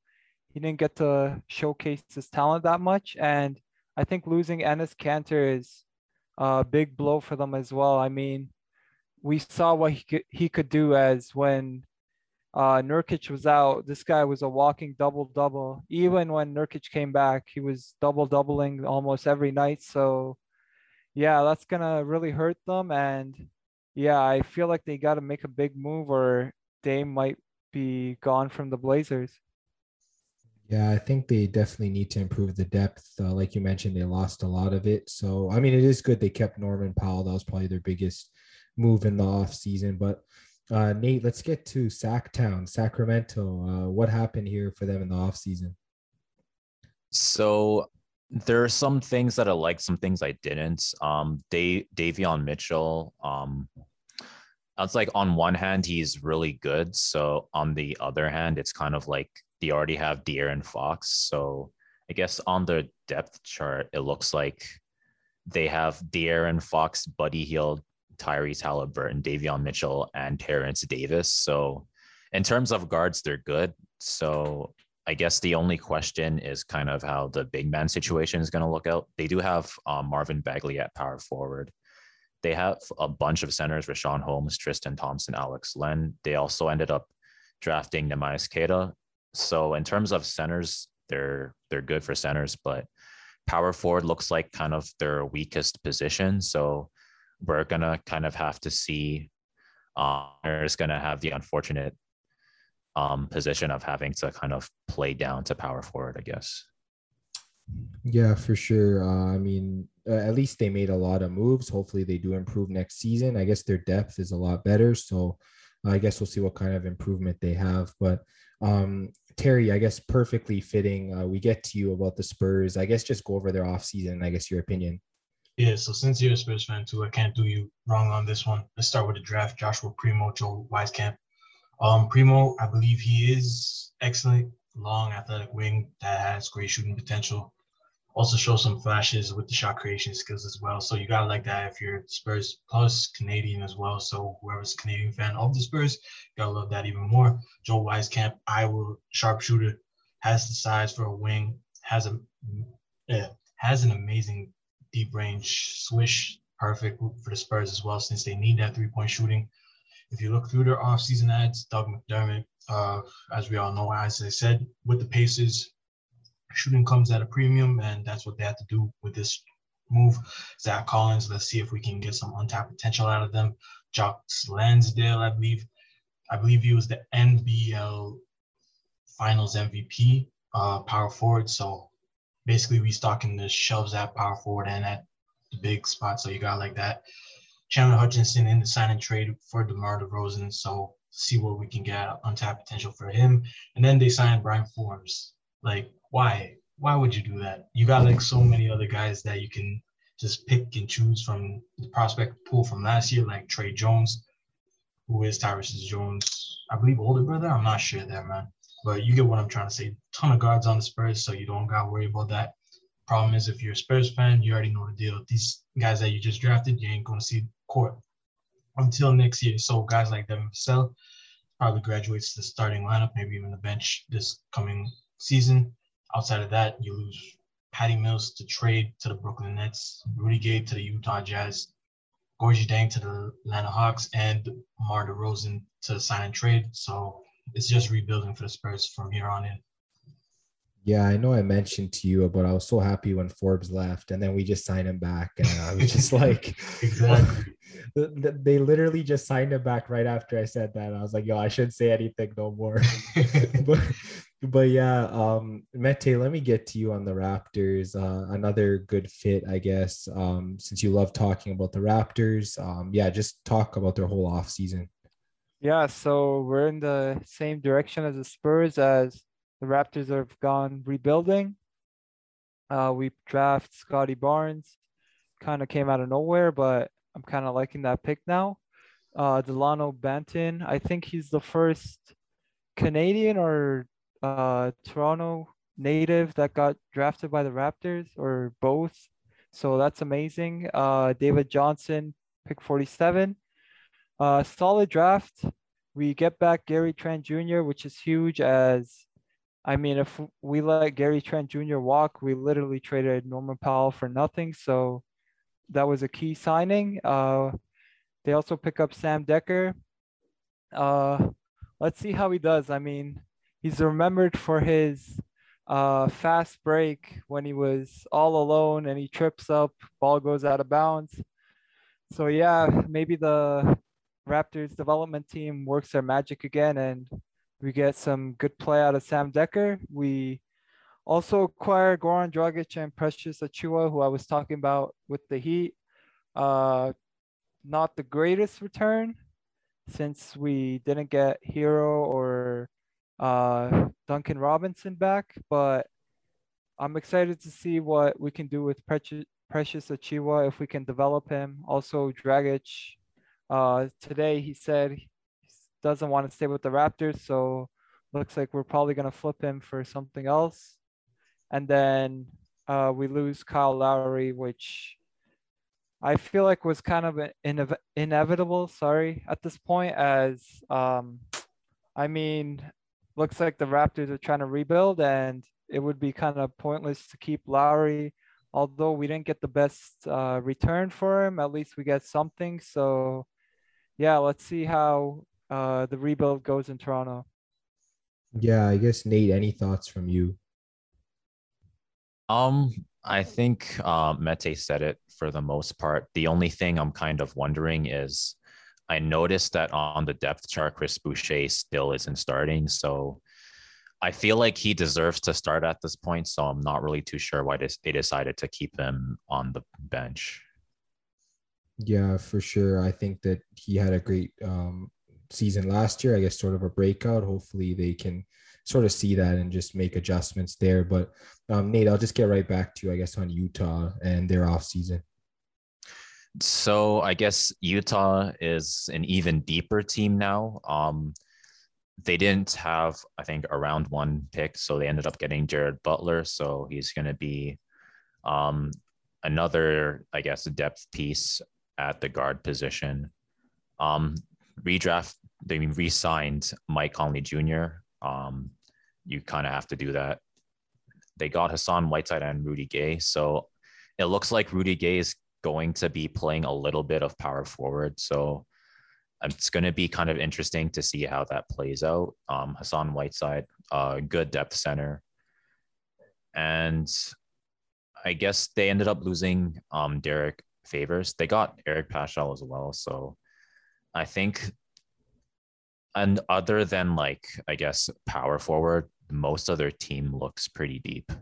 he didn't get to showcase his talent that much. And I think losing Enes Kanter is a big blow for them as well. I mean, we saw what he could, he could do as when uh, Nurkic was out. This guy was a walking double double. Even when Nurkic came back, he was double doubling almost every night. So, yeah, that's gonna really hurt them. And yeah, I feel like they got to make a big move, or they might be gone from the Blazers. Yeah, I think they definitely need to improve the depth. Uh, like you mentioned, they lost a lot of it. So, I mean, it is good they kept Norman Powell. That was probably their biggest move in the off season. But uh, Nate, let's get to Sacktown, Sacramento. Uh, what happened here for them in the off season? So there are some things that I like, some things I didn't. Um, Dave Davion Mitchell. Um, it's like on one hand he's really good, so on the other hand, it's kind of like they already have De'Aaron Fox. So I guess on the depth chart, it looks like they have De'Aaron Fox, Buddy Hield, Tyrese Halliburton, Davion Mitchell, and Terrence Davis. So in terms of guards, they're good. So I guess the only question is kind of how the big man situation is going to look out. They do have um, Marvin Bagley at power forward. They have a bunch of centers: Richaun Holmes, Tristan Thompson, Alex Len. They also ended up drafting Neemias Queta. So in terms of centers, they're they're good for centers, but power forward looks like kind of their weakest position. So we're gonna kind of have to see. Uh, is gonna have the unfortunate um, position of having to kind of play down to power forward, I guess. Yeah, for sure. Uh, I mean, uh, at least they made a lot of moves. Hopefully, they do improve next season. I guess their depth is a lot better. So, I guess we'll see what kind of improvement they have. But um, Terry, I guess perfectly fitting. Uh, we get to you about the Spurs. I guess just go over their offseason. I guess your opinion. Yeah, so since you're a Spurs fan too, I can't do you wrong on this one. Let's start with the draft. Joshua Primo, Joe Wieskamp. Um, Primo, I believe he is excellent, long, athletic wing that has great shooting potential. Also show some flashes with the shot creation skills as well. So you gotta like that if you're Spurs plus Canadian as well. So whoever's Canadian fan of the Spurs, gotta love that even more. Joe Wieskamp, Iowa sharpshooter, has the size for a wing, has a yeah, has an amazing deep range swish, perfect for the Spurs as well, since they need that three point shooting. If you look through their offseason ads, Doug McDermott, uh, as we all know, as I said, with the Pacers, shooting comes at a premium, and that's what they have to do with this move. Zach Collins, let's see if we can get some untapped potential out of them. Jock Landale, I believe. I believe he was the NBL Finals MVP, uh, power forward. So basically, restocking the shelves at power forward and at the big spot. So you got like that. Chandler Hutchison in the sign and trade for DeMar DeRozan. So see what we can get untapped potential for him. And then they signed Bryn Forbes. Like, why? Why would you do that? You got like so many other guys that you can just pick and choose from the prospect pool from last year, like Tre Jones, who is Tyus Jones, I believe older brother. I'm not sure there, man. But you get what I'm trying to say. Ton of guards on the Spurs, so you don't gotta worry about that. Problem is, if you're a Spurs fan, you already know the deal. These guys that you just drafted, you ain't gonna see court until next year. So guys like Devin probably graduates to the starting lineup, maybe even the bench this coming season. Outside of that, you lose Patty Mills to trade to the Brooklyn Nets, Rudy Gay to the Utah Jazz, Gorgui Dieng to the Atlanta Hawks, and Mar DeRozan to sign and trade. So it's just rebuilding for the Spurs from here on in. Yeah, I know I mentioned to you, but I was so happy when Forbes left, and then we just signed him back, and I was just like, exactly. they literally just signed him back right after I said that. I was like, yo, I shouldn't say anything no more. but, but yeah, um, Mete, let me get to you on the Raptors. Uh, another good fit, I guess. Um, since you love talking about the Raptors, um, yeah, just talk about their whole off season. Yeah, so we're in the same direction as the Spurs as the Raptors have gone rebuilding. Uh, we draft Scottie Barnes, kind of came out of nowhere, but I'm kind of liking that pick now. Uh, Delano Banton, I think he's the first Canadian or uh, Toronto native that got drafted by the Raptors or both. So that's amazing. Uh, David Johnson, pick 47. Uh, solid draft. We get back Gary Trent Jr., which is huge as I mean, if we let Gary Trent Jr. walk, we literally traded Norman Powell for nothing. So that was a key signing. Uh, they also pick up Sam Dekker. Uh, let's see how he does. I mean, he's remembered for his uh, fast break when he was all alone and he trips up, ball goes out of bounds. So yeah, maybe the Raptors development team works their magic again and we get some good play out of Sam Dekker. We also acquire Goran Dragic and Precious Achiuwa, who I was talking about with the Heat. Uh, not the greatest return since we didn't get Herro or uh, Duncan Robinson back, but I'm excited to see what we can do with Precious, Precious Achiuwa if we can develop him. Also, Dragic. Uh, today he said he doesn't want to stay with the Raptors, so looks like we're probably gonna flip him for something else. And then uh, we lose Kyle Lowry, which I feel like was kind of inev- inevitable. Sorry, at this point, as um, I mean, looks like the Raptors are trying to rebuild, and it would be kind of pointless to keep Lowry. Although we didn't get the best uh, return for him, at least we get something. So, yeah, let's see how uh, the rebuild goes in Toronto. Yeah, I guess Nate, any thoughts from you? Um, I think uh, Mete said it for the most part. The only thing I'm kind of wondering is I noticed that on the depth chart, Chris Boucher still isn't starting. So I feel like he deserves to start at this point. So I'm not really too sure why they decided to keep him on the bench. Yeah, for sure. I think that he had a great um, season last year. I guess sort of a breakout. Hopefully they can sort of see that and just make adjustments there. But um, Nate, I'll just get right back to you, I guess, on Utah and their off season. So I guess Utah is an even deeper team now. Um, they didn't have, I think, a round one pick, so they ended up getting Jared Butler. So he's going to be um, another, I guess, depth piece at the guard position. Um, redraft, they re-signed Mike Conley Jr. Um, you kind of have to do that. They got Hassan Whiteside and Rudy Gay, so it looks like Rudy Gay is going to be playing a little bit of power forward. So it's going to be kind of interesting to see how that plays out. Um, Hassan Whiteside, uh, good depth center, and I guess they ended up losing um, Derrick Favors. They got Eric Paschall as well, so I think and other than like I guess power forward, most of their team looks pretty deep.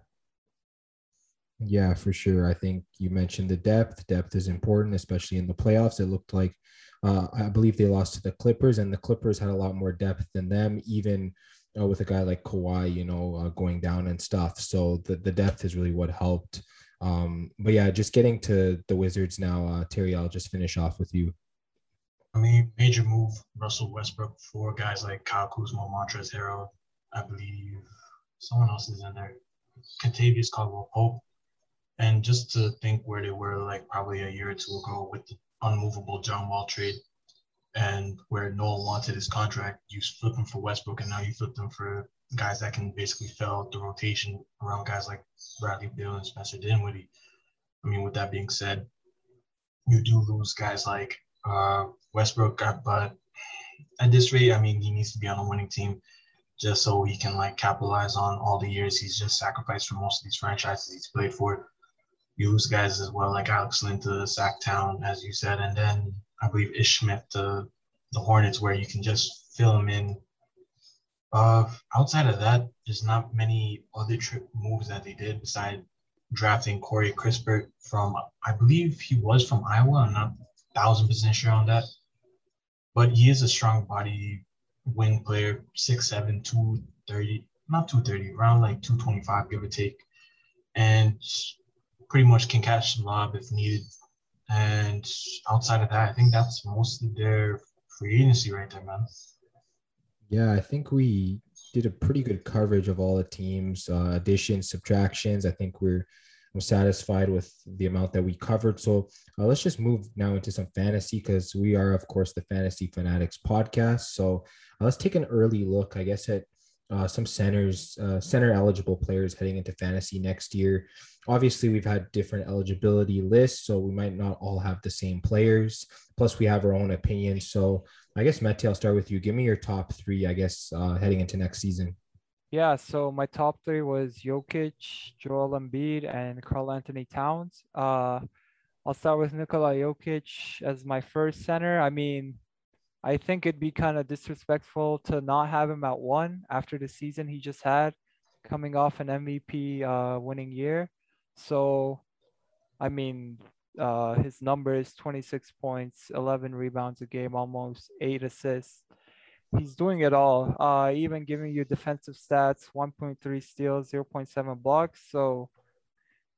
Yeah, for sure. I think you mentioned the depth. Depth is important, especially in the playoffs. It looked like uh, I believe they lost to the Clippers, and the Clippers had a lot more depth than them, even uh, with a guy like Kawhi, you know, uh, going down and stuff. So the, the depth is really what helped. Um, but yeah, just getting to the Wizards now, uh, Terry, I'll just finish off with you. I mean, major move, Russell Westbrook for guys like Kyle Kuzma, Montrezl Harrell, I believe someone else is in there, Kentavious Caldwell Pope. And just to think where they were like probably a year or two ago with the unmovable John Wall trade and where Noel wanted his contract, you flip him for Westbrook and now you flip them for guys that can basically fill the rotation around guys like Bradley Beal and Spencer Dinwiddie. I mean, with that being said, you do lose guys like uh, Westbrook, but at this rate, I mean, he needs to be on a winning team just so he can like capitalize on all the years he's just sacrificed for most of these franchises he's played for. Lose guys as well like Alex Len to Sacktown, as you said, and then I believe Ish Smith to the Hornets, where you can just fill him in. Uh, outside of that, there's not many other trip moves that they did besides drafting Corey Kispert from, I believe he was from Iowa. I'm not thousand percent sure on that. But he is a strong body wing player, 6'7, 230, not 230, around like 225, give or take. And pretty much can catch the lob if needed. And outside of that, I think that's mostly their free agency right there, man. Yeah, I think we did a pretty good coverage of all the teams, uh, additions, subtractions. I think we're I'm satisfied with the amount that we covered. So uh, let's just move now into some fantasy because we are, of course, the Fantasy Fanatics podcast. So uh, let's take an early look, I guess, at uh, some centers, uh, center eligible players heading into fantasy next year. Obviously, we've had different eligibility lists, so we might not all have the same players. Plus, we have our own opinions. So I guess, Mete, I'll start with you. Give me your top three, I guess, uh, heading into next season. Yeah, so my top three was Jokic, Joel Embiid, and Karl Anthony Towns. Uh, I'll start with Nikola Jokic as my first center. I mean, I think it'd be kind of disrespectful to not have him at one after the season he just had, coming off an MVP uh, winning year. So, I mean, uh, his numbers 26 points, 11 rebounds a game, almost eight assists he's doing it all. Uh, even giving you defensive stats, 1.3 steals, 0.7 blocks. So,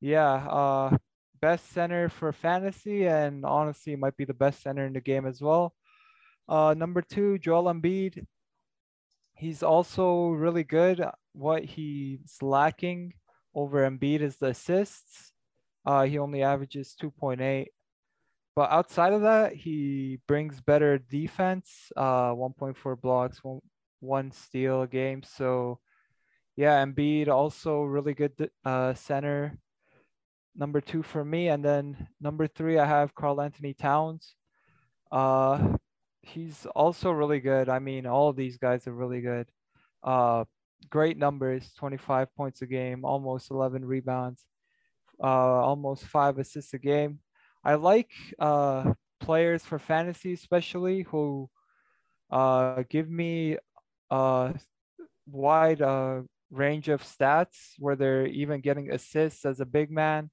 yeah, uh, best center for fantasy, and honestly, might be the best center in the game as well. Uh, number two, Joel Embiid. He's also really good. What he's lacking over Embiid is the assists. Uh, he only averages 2.8. But outside of that, he brings better defense, uh, 1.4 blocks, one, one steal a game. So, yeah, Embiid also really good uh, center. Number two for me, and then number three, I have Karl Anthony Towns. Uh, he's also really good. I mean, all these guys are really good. Uh, great numbers, 25 points a game, almost 11 rebounds, uh, almost five assists a game. I like uh, players for fantasy, especially who uh, give me a wide uh, range of stats where they're even getting assists as a big man.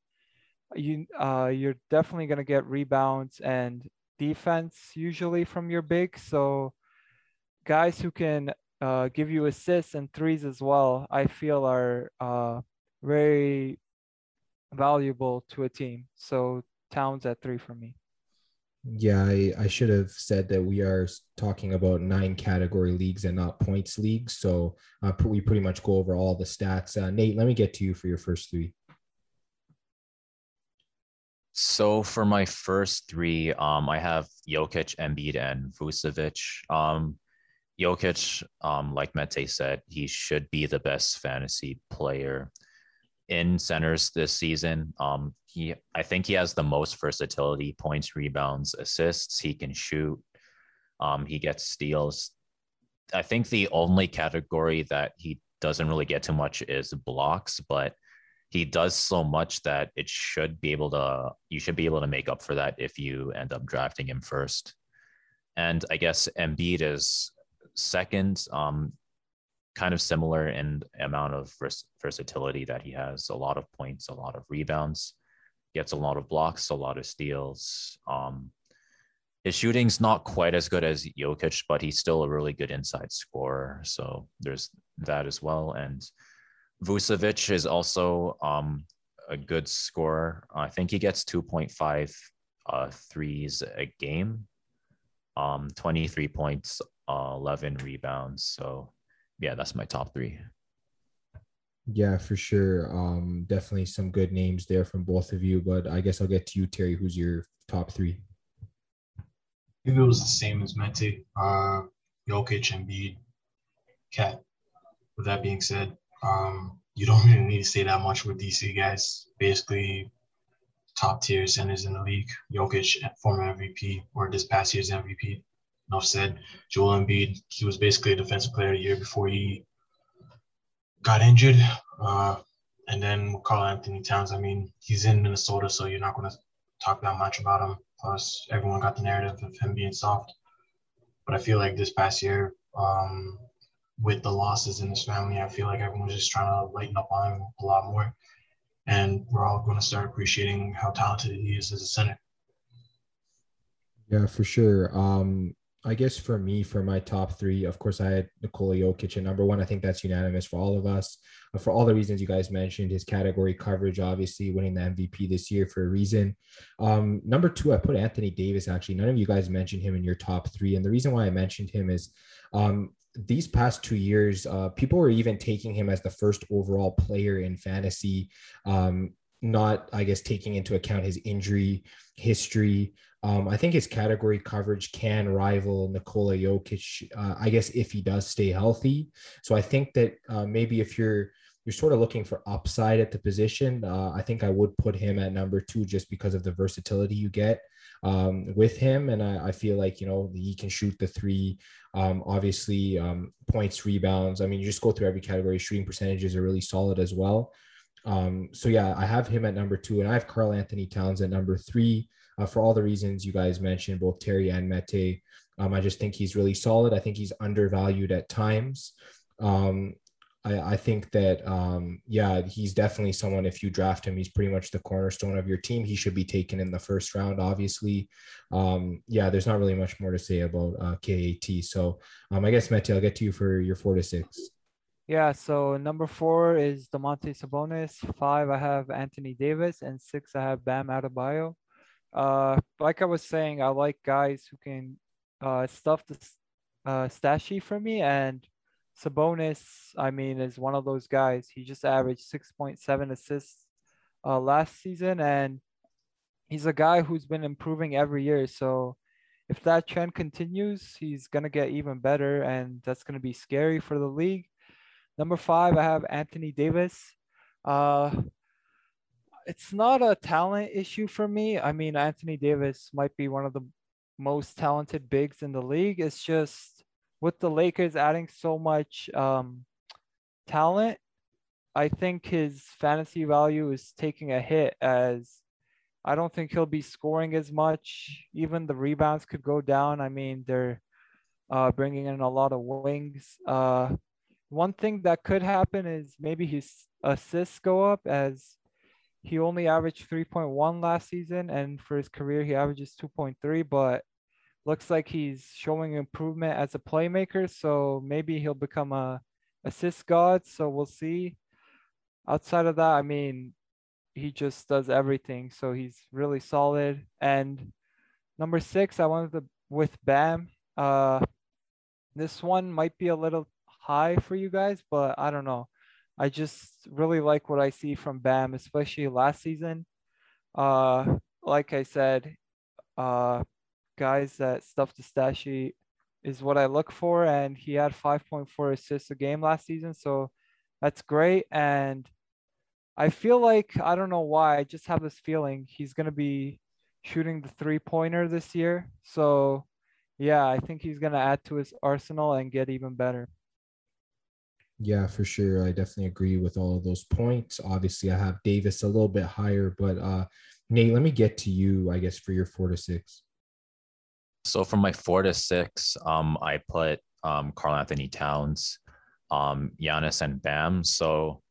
You uh, you're definitely gonna get rebounds and defense usually from your big. So guys who can uh, give you assists and threes as well, I feel are uh, very valuable to a team. So Towns at three for me. Yeah, I, I should have said that we are talking about nine category leagues and not points leagues. So uh, we pretty much go over all the stats. Uh, Nate, let me get to you for your first three. So for my first three, um, I have Jokic, Embiid, and Vucevic. Um, Jokic, um, like Mete said, he should be the best fantasy player in centers this season. Um, he, I think he has the most versatility: points, rebounds, assists. He can shoot. Um, he gets steals. I think the only category that he doesn't really get too much is blocks, but he does so much that it should be able to. You should be able to make up for that if you end up drafting him first. And I guess Embiid is second. Um, kind of similar in amount of vers- versatility that he has a lot of points a lot of rebounds gets a lot of blocks a lot of steals um, his shooting's not quite as good as Jokic, but he's still a really good inside scorer. So there's that as well. And Vucevic is also um, a good scorer. I think he gets 2.5 uh, threes a game, um, 23 points, uh, 11 rebounds. So yeah, that's my top three. Yeah, for sure. Um, definitely some good names there from both of you, but I guess I'll get to you, Terry. Who's your top three? Maybe it was the same as Mete, uh, Jokic, Embiid, KAT. With that being said, um, you don't really need to say that much with DC guys. Basically, top tier centers in the league. Jokic, former MVP, or this past year's MVP enough said. Joel Embiid, he was basically a defensive player the year before he got injured. Uh, and then Karl Anthony Towns, I mean, he's in Minnesota, so you're not going to talk that much about him. Plus, everyone got the narrative of him being soft. But I feel like this past year, um, with the losses in his family, I feel like everyone's just trying to lighten up on him a lot more. And we're all going to start appreciating how talented he is as a center. Yeah, for sure. Um, I guess for me, for my top three, of course, I had Nikola Jokic at number one. I think that's unanimous for all of us. Uh, for all the reasons you guys mentioned, his category coverage, obviously winning the MVP this year for a reason. Um, number two, I put Anthony Davis. Actually, none of you guys mentioned him in your top three, and the reason why I mentioned him is um, these past two years, uh, people were even taking him as the first overall player in fantasy. Um, not, I guess, taking into account his injury history. Um, I think his category coverage can rival Nikola Jokic, uh, I guess, if he does stay healthy. So I think that uh, maybe if you're you're sort of looking for upside at the position, uh, I think I would put him at number two just because of the versatility you get um, with him. And I, I, feel like, you know, he can shoot the three, um, obviously, um, points, rebounds. I mean, you just go through every category. Shooting percentages are really solid as well. Um, so, yeah, I have him at number two, and I have Karl-Anthony Towns at number three uh, for all the reasons you guys mentioned, both Terry and Mete. Um, I just think he's really solid. I think he's undervalued at times. Um, I, I think that um, yeah, he's definitely someone. If you draft him, he's pretty much the cornerstone of your team. He should be taken in the first round, obviously. Um, yeah, there's not really much more to say about uh, KAT. So um, I guess Mete, I'll get to you for your four to six. Yeah, so number four is Domantas Sabonis. Five, I have Anthony Davis, and six, I have Bam Adebayo. Uh, like I was saying, I like guys who can uh, stuff the uh, stat sheet for me, and Sabonis, I mean, is one of those guys. He just averaged 6.7 assists uh, last season, and he's a guy who's been improving every year. So if that trend continues, he's going to get even better, and that's going to be scary for the league. Number five, I have Anthony Davis. Uh, it's not a talent issue for me. I mean, Anthony Davis might be one of the most talented bigs in the league. It's just with the Lakers adding so much um, talent, I think his fantasy value is taking a hit as I don't think he'll be scoring as much. Even the rebounds could go down. I mean, they're uh, bringing in a lot of wings. Uh, one thing that could happen is maybe his assists go up as he only averaged 3.1 last season, and for his career, he averages 2.3. But looks like he's showing improvement as a playmaker. So maybe he'll become a assist god. So we'll see. Outside of that, I mean, he just does everything. So he's really solid. And number six, I wanted to with Bam. Uh, this one might be a little high for you guys, but I don't know. I just really like what I see from Bam, especially last season. Uh, like I said, uh, guys that stuff the stat sheet is what I look for. And he had 5.4 assists a game last season. So that's great. And I feel like, I don't know why, I just have this feeling he's going to be shooting the three pointer this year. So yeah, I think he's going to add to his arsenal and get even better. Yeah, for sure. I definitely agree with all of those points. Obviously, I have Davis a little bit higher, but uh, Nate, let me get to you, I guess, for your four to six. So from my four to six, um, I put um, Karl-Anthony Towns, um, Giannis, and Bam. So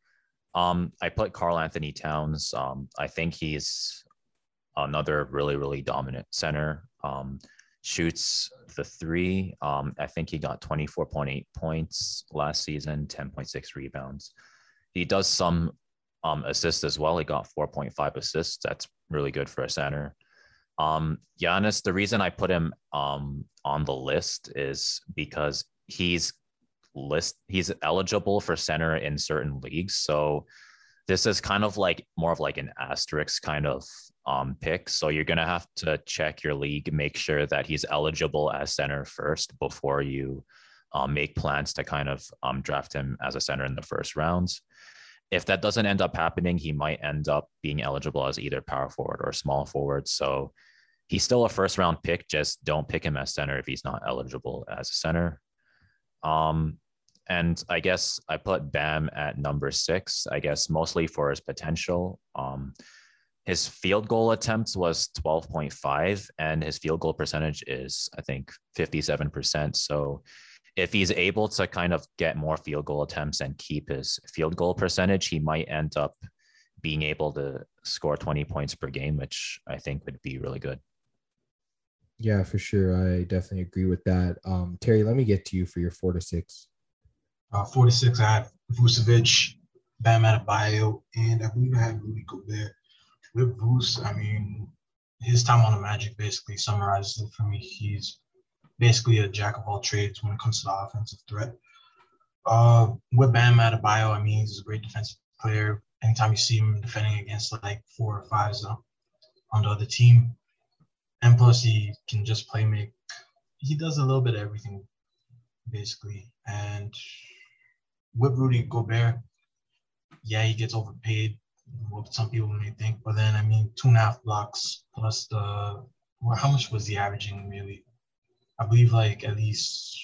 um, I put Karl-Anthony Towns. Um, I think he's another really, really dominant center. Um, shoots the three. Um, I think he got 24.8 points last season, 10.6 rebounds. He does some um, assists as well. He got 4.5 assists. That's really good for a center. Um, Giannis, the reason I put him um, on the list is because he's list he's eligible for center in certain leagues. So this is kind of like more of like an asterisk kind of um, pick. So you're gonna have to check your league, make sure that he's eligible as center first before you um, make plans to kind of um, draft him as a center in the first rounds. If that doesn't end up happening, he might end up being eligible as either power forward or small forward. So he's still a first round pick. Just don't pick him as center if he's not eligible as a center. Um, and I guess I put Bam at number six, I guess mostly for his potential. Um, his field goal attempts was 12.5, and his field goal percentage is, I think, 57%. So if he's able to kind of get more field goal attempts and keep his field goal percentage, he might end up being able to score 20 points per game, which I think would be really good. Yeah, for sure. I definitely agree with that. Um, Terry, let me get to you for your four to six. Uh, four to six, I have Vucevic, Bam Adebayo, and I believe I have Rudy Gobert. With Vuce, I mean, his time on the Magic basically summarizes it for me. He's basically a jack of all trades when it comes to the offensive threat. Uh, with Bam Adebayo, I mean, he's a great defensive player. Anytime you see him defending against like four or five on the other team, and plus he can just play make. He does a little bit of everything, basically. And with Rudy Gobert, yeah, he gets overpaid, what some people may think. But then, I mean, two and a half blocks plus the, well, how much was he averaging really? I believe like at least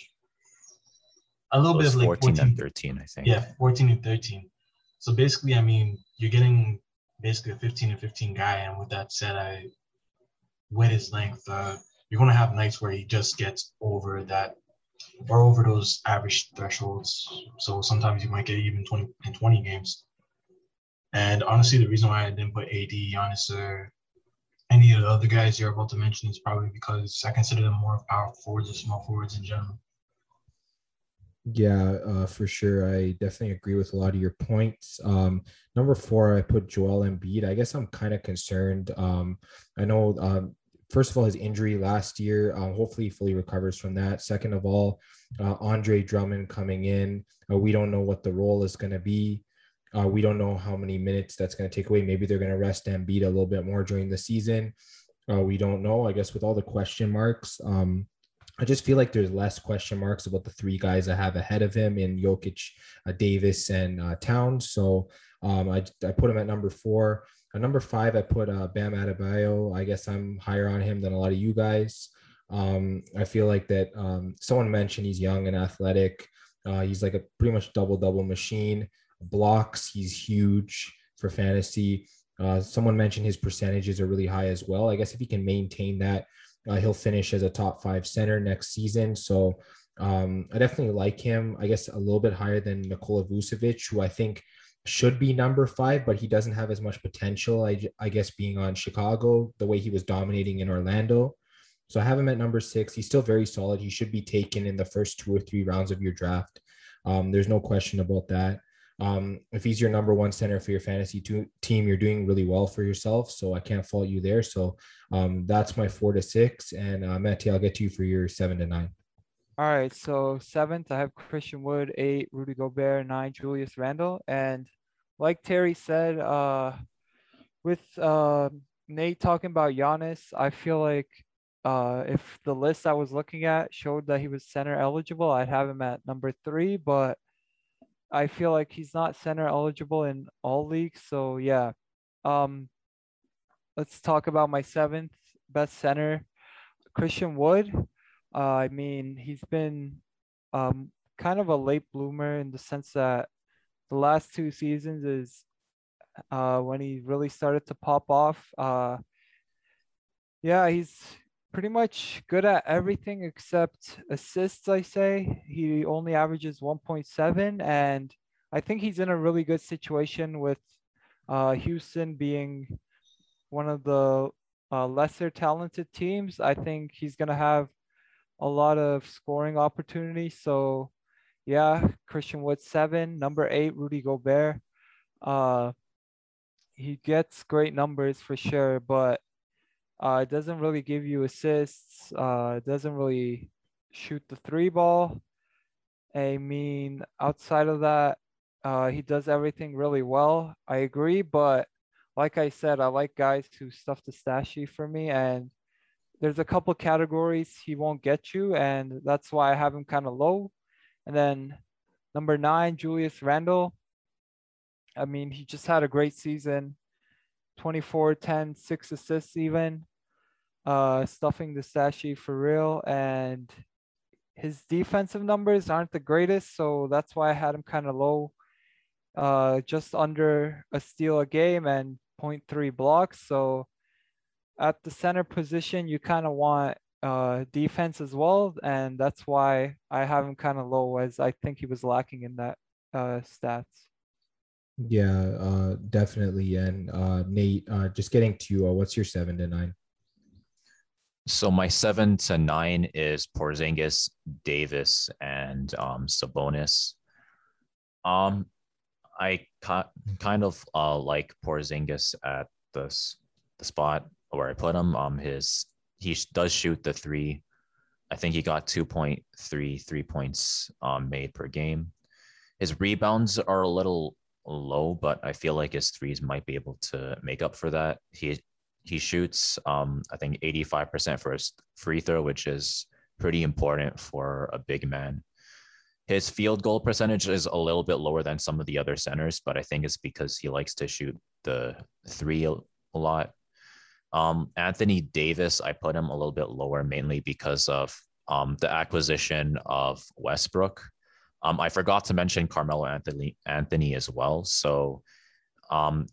a little bit of like 14, 14 and 13, I think. Yeah, 14 and 13. So basically, I mean, you're getting basically a 15 and 15 guy. And with that said, I, with his length, uh, you're going to have nights where he just gets over that or over those average thresholds. So sometimes you might get even 20 and 20 games. And honestly, the reason why I didn't put AD, Giannis, or any of the other guys you're about to mention is probably because I consider them more power forwards or small forwards in general. Yeah, uh, for sure. I definitely agree with a lot of your points. Um, number four, I put Joel Embiid. I guess I'm kind of concerned. Um, I know, um, first of all, his injury last year. Um, hopefully, he fully recovers from that. Second of all, uh, Andre Drummond coming in. Uh, we don't know what the role is going to be. Uh, we don't know how many minutes that's going to take away. Maybe they're going to rest Embiid a little bit more during the season. Uh, we don't know. I guess with all the question marks, um, I just feel like there's less question marks about the three guys I have ahead of him in Jokic, uh, Davis, and uh, Towns. So um, I, I put him at number four. At number five, I put uh, Bam Adebayo. I guess I'm higher on him than a lot of you guys. Um, I feel like that um, someone mentioned he's young and athletic. Uh, he's like a pretty much double double machine. Blocks, he's huge for fantasy. Uh, someone mentioned his percentages are really high as well. I guess if he can maintain that uh, he'll finish as a top five center next season. So um, I definitely like him. I guess a little bit higher than Nikola Vucevic, who I think should be number five, but he doesn't have as much potential. I, I guess being on Chicago, the way he was dominating in Orlando. So I have him at number six. He's still very solid. He should be taken in the first two or three rounds of your draft. Um, there's no question about that. Um, if he's your number one center for your fantasy to- team, you're doing really well for yourself. So I can't fault you there. So um, that's my four to six. And uh, Matty, I'll get to you for your seven to nine. All right. So seventh, I have Christian Wood. Eight, Rudy Gobert. Nine, Julius Randle. And like Terry said, uh, with uh, Nate talking about Giannis, I feel like uh, if the list I was looking at showed that he was center eligible, I'd have him at number three. But I feel like he's not center eligible in all leagues. So yeah. Um let's talk about my seventh best center, Christian Wood. Uh, I mean, he's been um kind of a late bloomer in the sense that the last two seasons is uh when he really started to pop off. Uh yeah, he's pretty much good at everything except assists, I say. He only averages 1.7, and I think he's in a really good situation with uh, Houston being one of the uh, lesser talented teams. I think he's going to have a lot of scoring opportunities. So, yeah, Christian Wood, seven. Number eight, Rudy Gobert. Uh, he gets great numbers for sure, but uh, it doesn't really give you assists. Uh, it doesn't really shoot the three ball. I mean, outside of that, uh, he does everything really well. I agree, but like I said, I like guys who stuff the stashy for me, and there's a couple categories he won't get you, and that's why I have him kind of low. And then number nine, Julius Randle. I mean, he just had a great season. 24, 10, six assists even, uh, stuffing the stashy for real. And his defensive numbers aren't the greatest, so that's why I had him kind of low, uh, just under a steal a game and 0.3 blocks. So at the center position, you kind of want uh, defense as well, and that's why I have him kind of low, as I think he was lacking in that uh, stats. Yeah, uh, definitely. And uh, Nate, uh, just getting to uh, what's your seven to nine? So my seven to nine is Porzingis, Davis, and um, Sabonis. Um, I ca- kind of uh, like Porzingis at this the spot where I put him. Um, his he does shoot the three. I think he got 2.3 three points um, made per game. His rebounds are a little low, but I feel like his threes might be able to make up for that. He he shoots um, I think 85% for his free throw, which is pretty important for a big man. his field goal percentage is a little bit lower than some of the other centers, but I think it's because he likes to shoot the three a lot. Um, Anthony Davis, I put him a little bit lower mainly because of um, the acquisition of Westbrook. Um, I forgot to mention Carmelo Anthony Anthony as well. So um,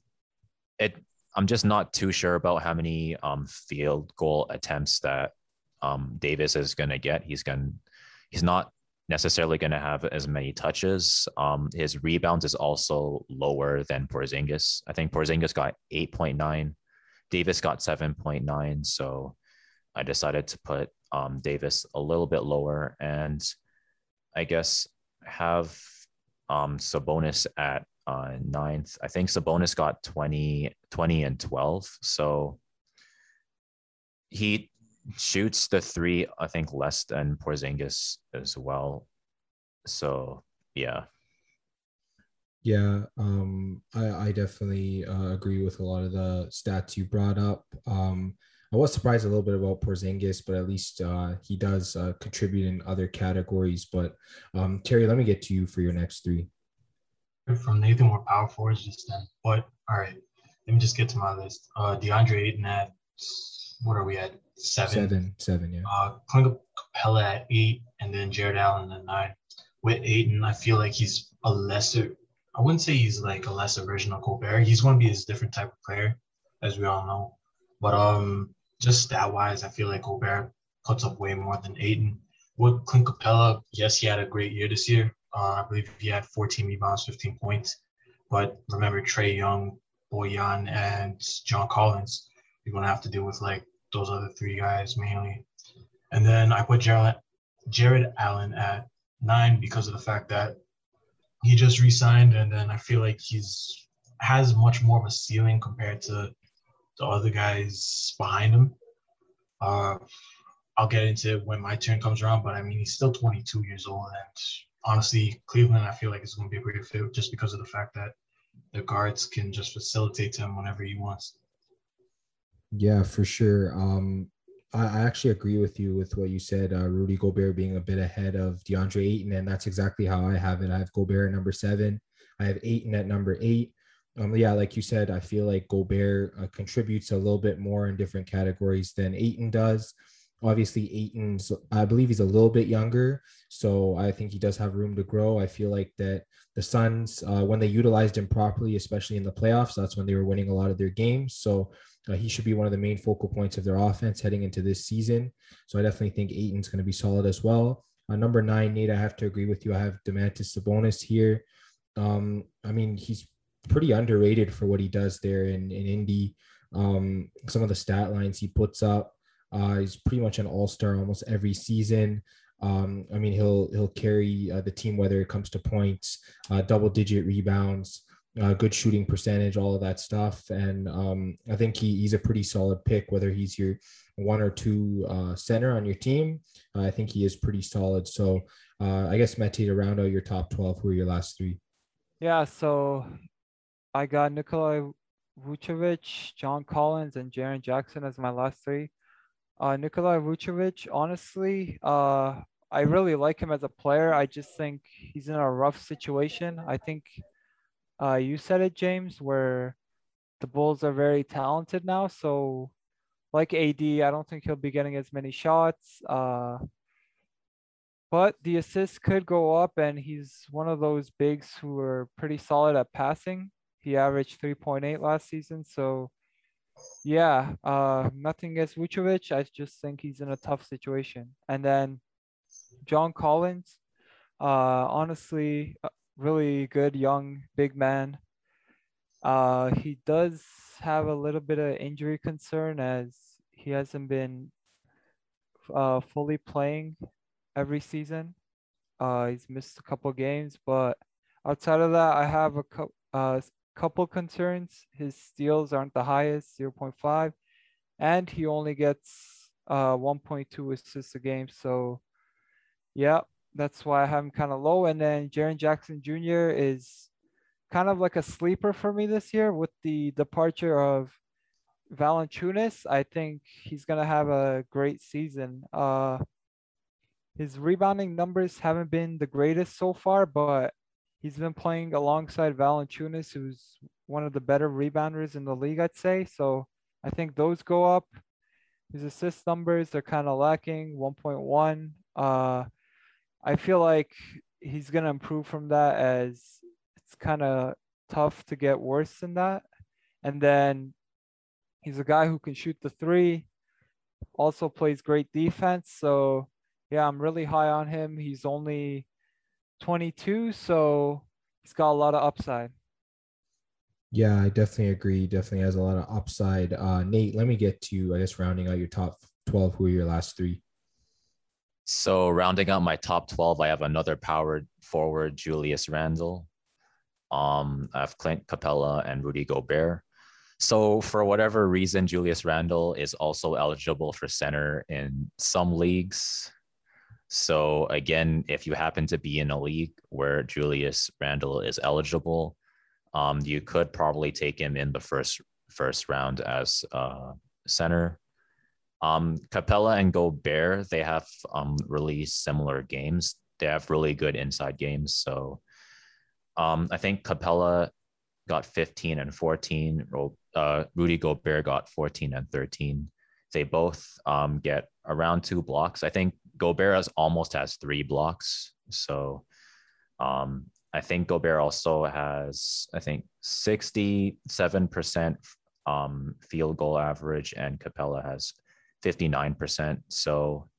it I'm just not too sure about how many um, field goal attempts that um, Davis is going to get. He's going he's not necessarily going to have as many touches. Um, his rebounds is also lower than Porzingis. I think Porzingis got 8.9, Davis got 7.9. So I decided to put um, Davis a little bit lower and I guess have um, Sabonis at uh, ninth. I think Sabonis got 20, 20 and 12. So he shoots the three, I think, less than Porzingis as well. So yeah. Yeah, um, I, I definitely uh, agree with a lot of the stats you brought up. Um, I was surprised a little bit about Porzingis, but at least uh, he does uh, contribute in other categories. But um, Terry, let me get to you for your next three. From Nathan, more power forwards just then. But all right, let me just get to my list. Uh, DeAndre Ayton at what are we at? Seven. Seven, seven, yeah. Uh, Clint Capela at eight, and then Jarrett Allen at nine. With Ayton, I feel like he's a lesser. I wouldn't say he's like a lesser version of Gobert. He's going to be a different type of player, as we all know. But um, just stat wise, I feel like Gobert puts up way more than Ayton. With Clint Capela, yes, he had a great year this year. Uh, I believe he had 14 rebounds, 15 points. But remember, Trae Young, Bojan, and John Collins, you're going to have to deal with like those other three guys mainly. And then I put Jared, Jarrett Allen at nine because of the fact that he just re-signed, and then I feel like he's has much more of a ceiling compared to the other guys behind him. Uh, I'll get into it when my turn comes around, but I mean he's still 22 years old, and honestly, Cleveland I feel like is going to be a great fit just because of the fact that the guards can just facilitate him whenever he wants. Yeah, for sure. Um, I, I actually agree with you with what you said. Uh, Rudy Gobert being a bit ahead of DeAndre Ayton, and that's exactly how I have it. I have Gobert at number seven. I have Ayton at number eight. Um, yeah, like you said, I feel like Gobert uh, contributes a little bit more in different categories than Ayton does. Obviously, Ayton's, I believe he's a little bit younger, so I think he does have room to grow. I feel like that the Suns, uh, when they utilized him properly, especially in the playoffs, that's when they were winning a lot of their games. So uh, he should be one of the main focal points of their offense heading into this season. So I definitely think Ayton's going to be solid as well. Uh, number nine, Nate, I have to agree with you. I have Domantas Sabonis here. Um, I mean, he's pretty underrated for what he does there in, in Indy. Um, some of the stat lines he puts up, uh, he's pretty much an all-star almost every season. Um, I mean, he'll he'll carry uh, the team whether it comes to points, uh, double-digit rebounds, uh, good shooting percentage, all of that stuff. And um, I think he, he's a pretty solid pick, whether he's your one or two uh, center on your team. I think he is pretty solid. So uh, I guess, Mete, to round out your top 12, who are your last three? Yeah, so I got Nikola Vucevic, John Collins, and Jaren Jackson as my last three. Uh, Nikola Vucevic, honestly, uh, I really like him as a player. I just think he's in a rough situation. I think uh, you said it, James, where the Bulls are very talented now. So, like AD, I don't think he'll be getting as many shots. Uh, but the assists could go up, and he's one of those bigs who are pretty solid at passing. He averaged 3.8 last season. So, yeah, uh, nothing against Vucevic. I just think he's in a tough situation. And then John Collins, uh, honestly, really good young big man. Uh, he does have a little bit of injury concern as he hasn't been uh, fully playing every season. Uh, he's missed a couple games, but outside of that, I have a couple. uh, couple concerns. His steals aren't the highest, 0.5, and he only gets uh, 1.2 assists a game. So, yeah, that's why I have him kind of low. And then Jaren Jackson Jr. is kind of like a sleeper for me this year with the departure of Valanciunas. I think he's gonna have a great season. Uh, his rebounding numbers haven't been the greatest so far, but he's been playing alongside Valanciunas, who's one of the better rebounders in the league, I'd say. So I think those go up. His assist numbers they're kind of lacking, 1.1. Uh, I feel like he's gonna improve from that as it's kind of tough to get worse than that. And then he's a guy who can shoot the three, also plays great defense. So yeah, I'm really high on him. He's only 22, so he's got a lot of upside. Yeah, I definitely agree. Definitely has a lot of upside. Uh, Nate, let me get to I guess rounding out your top 12. Who are your last three? So rounding out my top 12, I have another powered forward, Julius Randle. Um, I have Clint Capela and Rudy Gobert. So for whatever reason, Julius Randle is also eligible for center in some leagues. So again, if you happen to be in a league where Julius Randle is eligible, um, you could probably take him in the first first round as uh, center. Um, Capela and Gobert, they have um, really similar games. They have really good inside games. So um, I think Capela got 15 and 14. Uh, Rudy Gobert got 14 and 13. They both um, get around two blocks. I think Gobert has almost has three blocks. So um, I think Gobert also has, I think, 67% um, field goal average, and Capela has 59%. So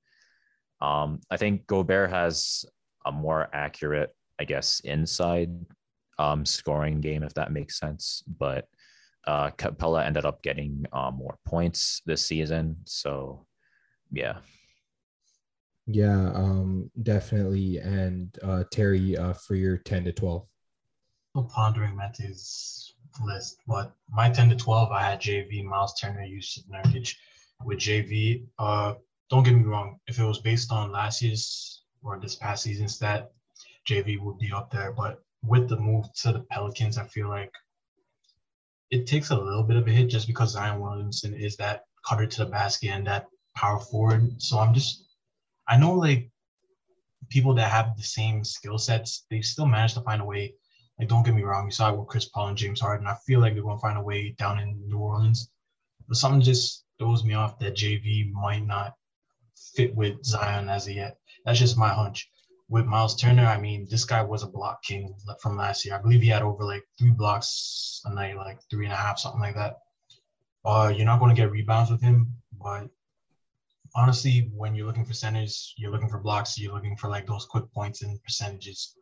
um, I think Gobert has a more accurate, I guess, inside um, scoring game, if that makes sense. But uh, Capela ended up getting uh, more points this season. So, yeah. Yeah, um, definitely. And uh, Terry, uh, for your 10 to 12. Still pondering Mete's list, but my 10 to 12, I had JV, Miles Turner, Jusuf Nurkic. With JV, uh, don't get me wrong, if it was based on last year's or this past season's stat, JV would be up there. But with the move to the Pelicans, I feel like it takes a little bit of a hit just because Zion Williamson is that cutter to the basket and that power forward. So I'm just, I know like people that have the same skill sets, they still manage to find a way. Like, don't get me wrong, you saw it with Chris Paul and James Harden. I feel like they're going to find a way down in New Orleans. But something just throws me off that JV might not fit with Zion as of yet. That's just my hunch with Miles Turner, I mean, this guy was a block king from last year. I believe he had over like three blocks a night, like three and a half, something like that. Uh, you're not going to get rebounds with him, but honestly, when you're looking for centers, you're looking for blocks, you're looking for like those quick points and percentages.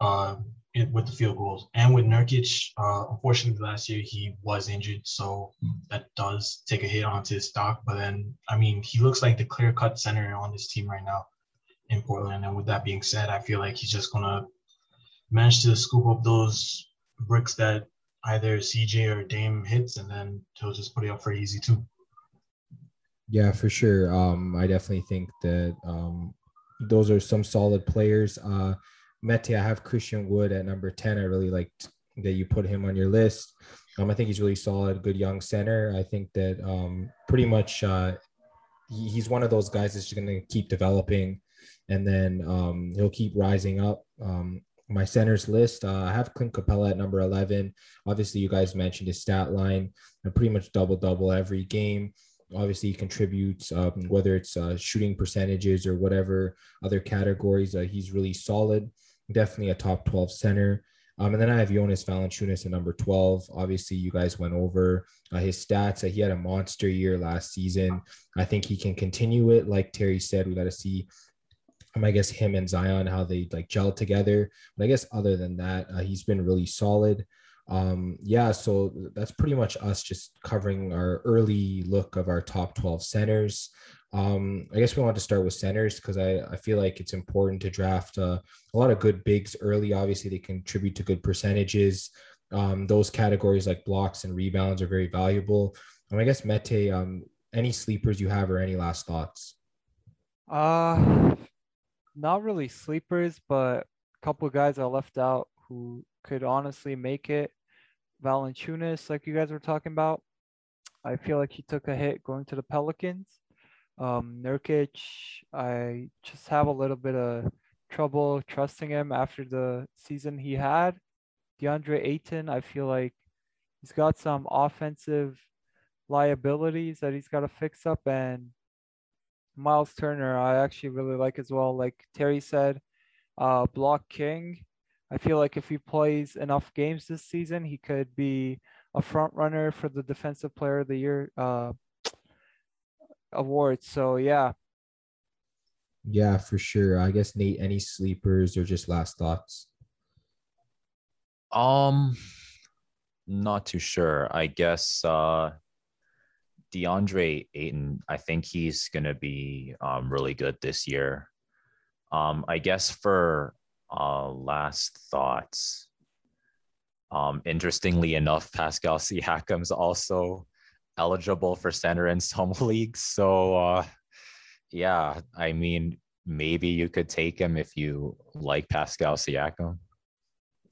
Uh, it, with the field goals and with Nurkic, uh, unfortunately last year he was injured, so that does take a hit onto his stock. But then, I mean, he looks like the clear-cut center on this team right now in Portland. And with that being said, I feel like he's just gonna manage to scoop up those bricks that either CJ or Dame hits, and then he'll just put it up for easy too. Yeah, for sure. Um, I definitely think that um, those are some solid players. Uh, Mete, I have Christian Wood at number 10. I really liked that you put him on your list. Um, I think he's really solid, good young center. I think that um, pretty much uh, he, he's one of those guys that's going to keep developing and then um, he'll keep rising up. Um, my centers list, uh, I have Clint Capela at number 11. Obviously, you guys mentioned his stat line, pretty much double double every game. Obviously, contributes, um, whether it's uh, shooting percentages or whatever other categories. Uh, he's really solid. Definitely a top 12 center. Um, and then I have Jonas Valanciunas at number 12. Obviously, you guys went over uh, his stats. Uh, he had a monster year last season. I think he can continue it. Like Terry said, we got to see um, I guess him and Zion how they like gel together. But I guess other than that, uh, he's been really solid. Um, yeah, so that's pretty much us just covering our early look of our top 12 centers. Um, I guess we want to start with centers because I, I feel like it's important to draft uh, a lot of good bigs early. Obviously, they contribute to good percentages. Um, those categories like blocks and rebounds are very valuable. Um, I guess Mete, um, any sleepers you have or any last thoughts? Uh, not really sleepers, but a couple guys I left out who could honestly make it. Valanciunas, like you guys were talking about, I feel like he took a hit going to the Pelicans. Um, Nurkic, I just have a little bit of trouble trusting him after the season he had. DeAndre Ayton, I feel like he's got some offensive liabilities that he's got to fix up. And Miles Turner, I actually really like as well. Like Terry said, uh, block king. I feel like if he plays enough games this season, he could be a front runner for the Defensive Player of the Year uh, award. So yeah. Yeah, for sure. I guess Nate, any sleepers or just last thoughts? Um, not too sure. I guess uh DeAndre Ayton, I think he's gonna be um really good this year. Um, I guess for uh last thoughts. Um, interestingly enough, Pascal Siakam's also eligible for center in some leagues. So uh yeah, I mean maybe you could take him if you like Pascal Siakam.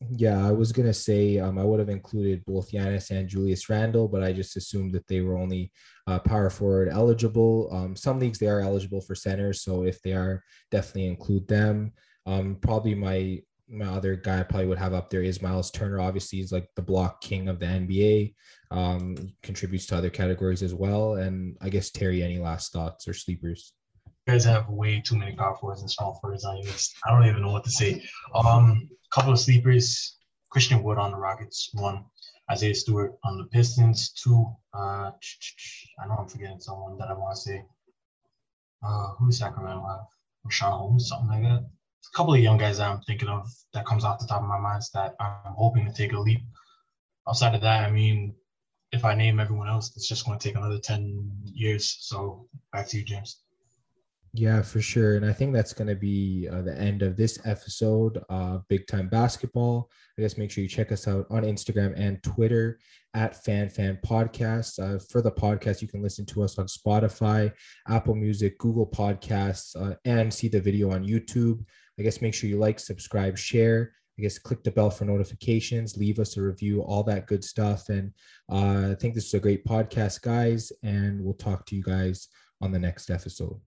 Yeah, I was gonna say um, I would have included both Giannis and Julius Randle, but I just assumed that they were only uh, power forward eligible. Um, some leagues they are eligible for centers, so if they are, definitely include them. Um, probably my my other guy I probably would have up there is Miles Turner. Obviously, he's like the block king of the NBA. Um, contributes to other categories as well. And I guess Terry, any last thoughts or sleepers? You guys have way too many power forwards and small forwards on your. I don't even know what to say. Um, couple of sleepers: Christian Wood on the Rockets, one. Isaiah Stewart on the Pistons, two. Uh, I know I'm forgetting someone that I want to say. Uh, who does Sacramento have? Richaun Holmes, something like that. A couple of young guys that I'm thinking of that comes off the top of my mind that I'm hoping to take a leap. Outside of that, I mean, if I name everyone else, it's just going to take another 10 years. So back to you, James. Yeah, for sure. And I think that's going to be uh, the end of this episode, uh, Big Time Basketball. I guess make sure you check us out on Instagram and Twitter at Fan Fan Podcast. Uh, for the podcast, you can listen to us on Spotify, Apple Music, Google Podcasts, uh, and see the video on YouTube. I guess make sure you like, subscribe, share. I guess click the bell for notifications, leave us a review, all that good stuff. And uh, I think this is a great podcast, guys. And we'll talk to you guys on the next episode.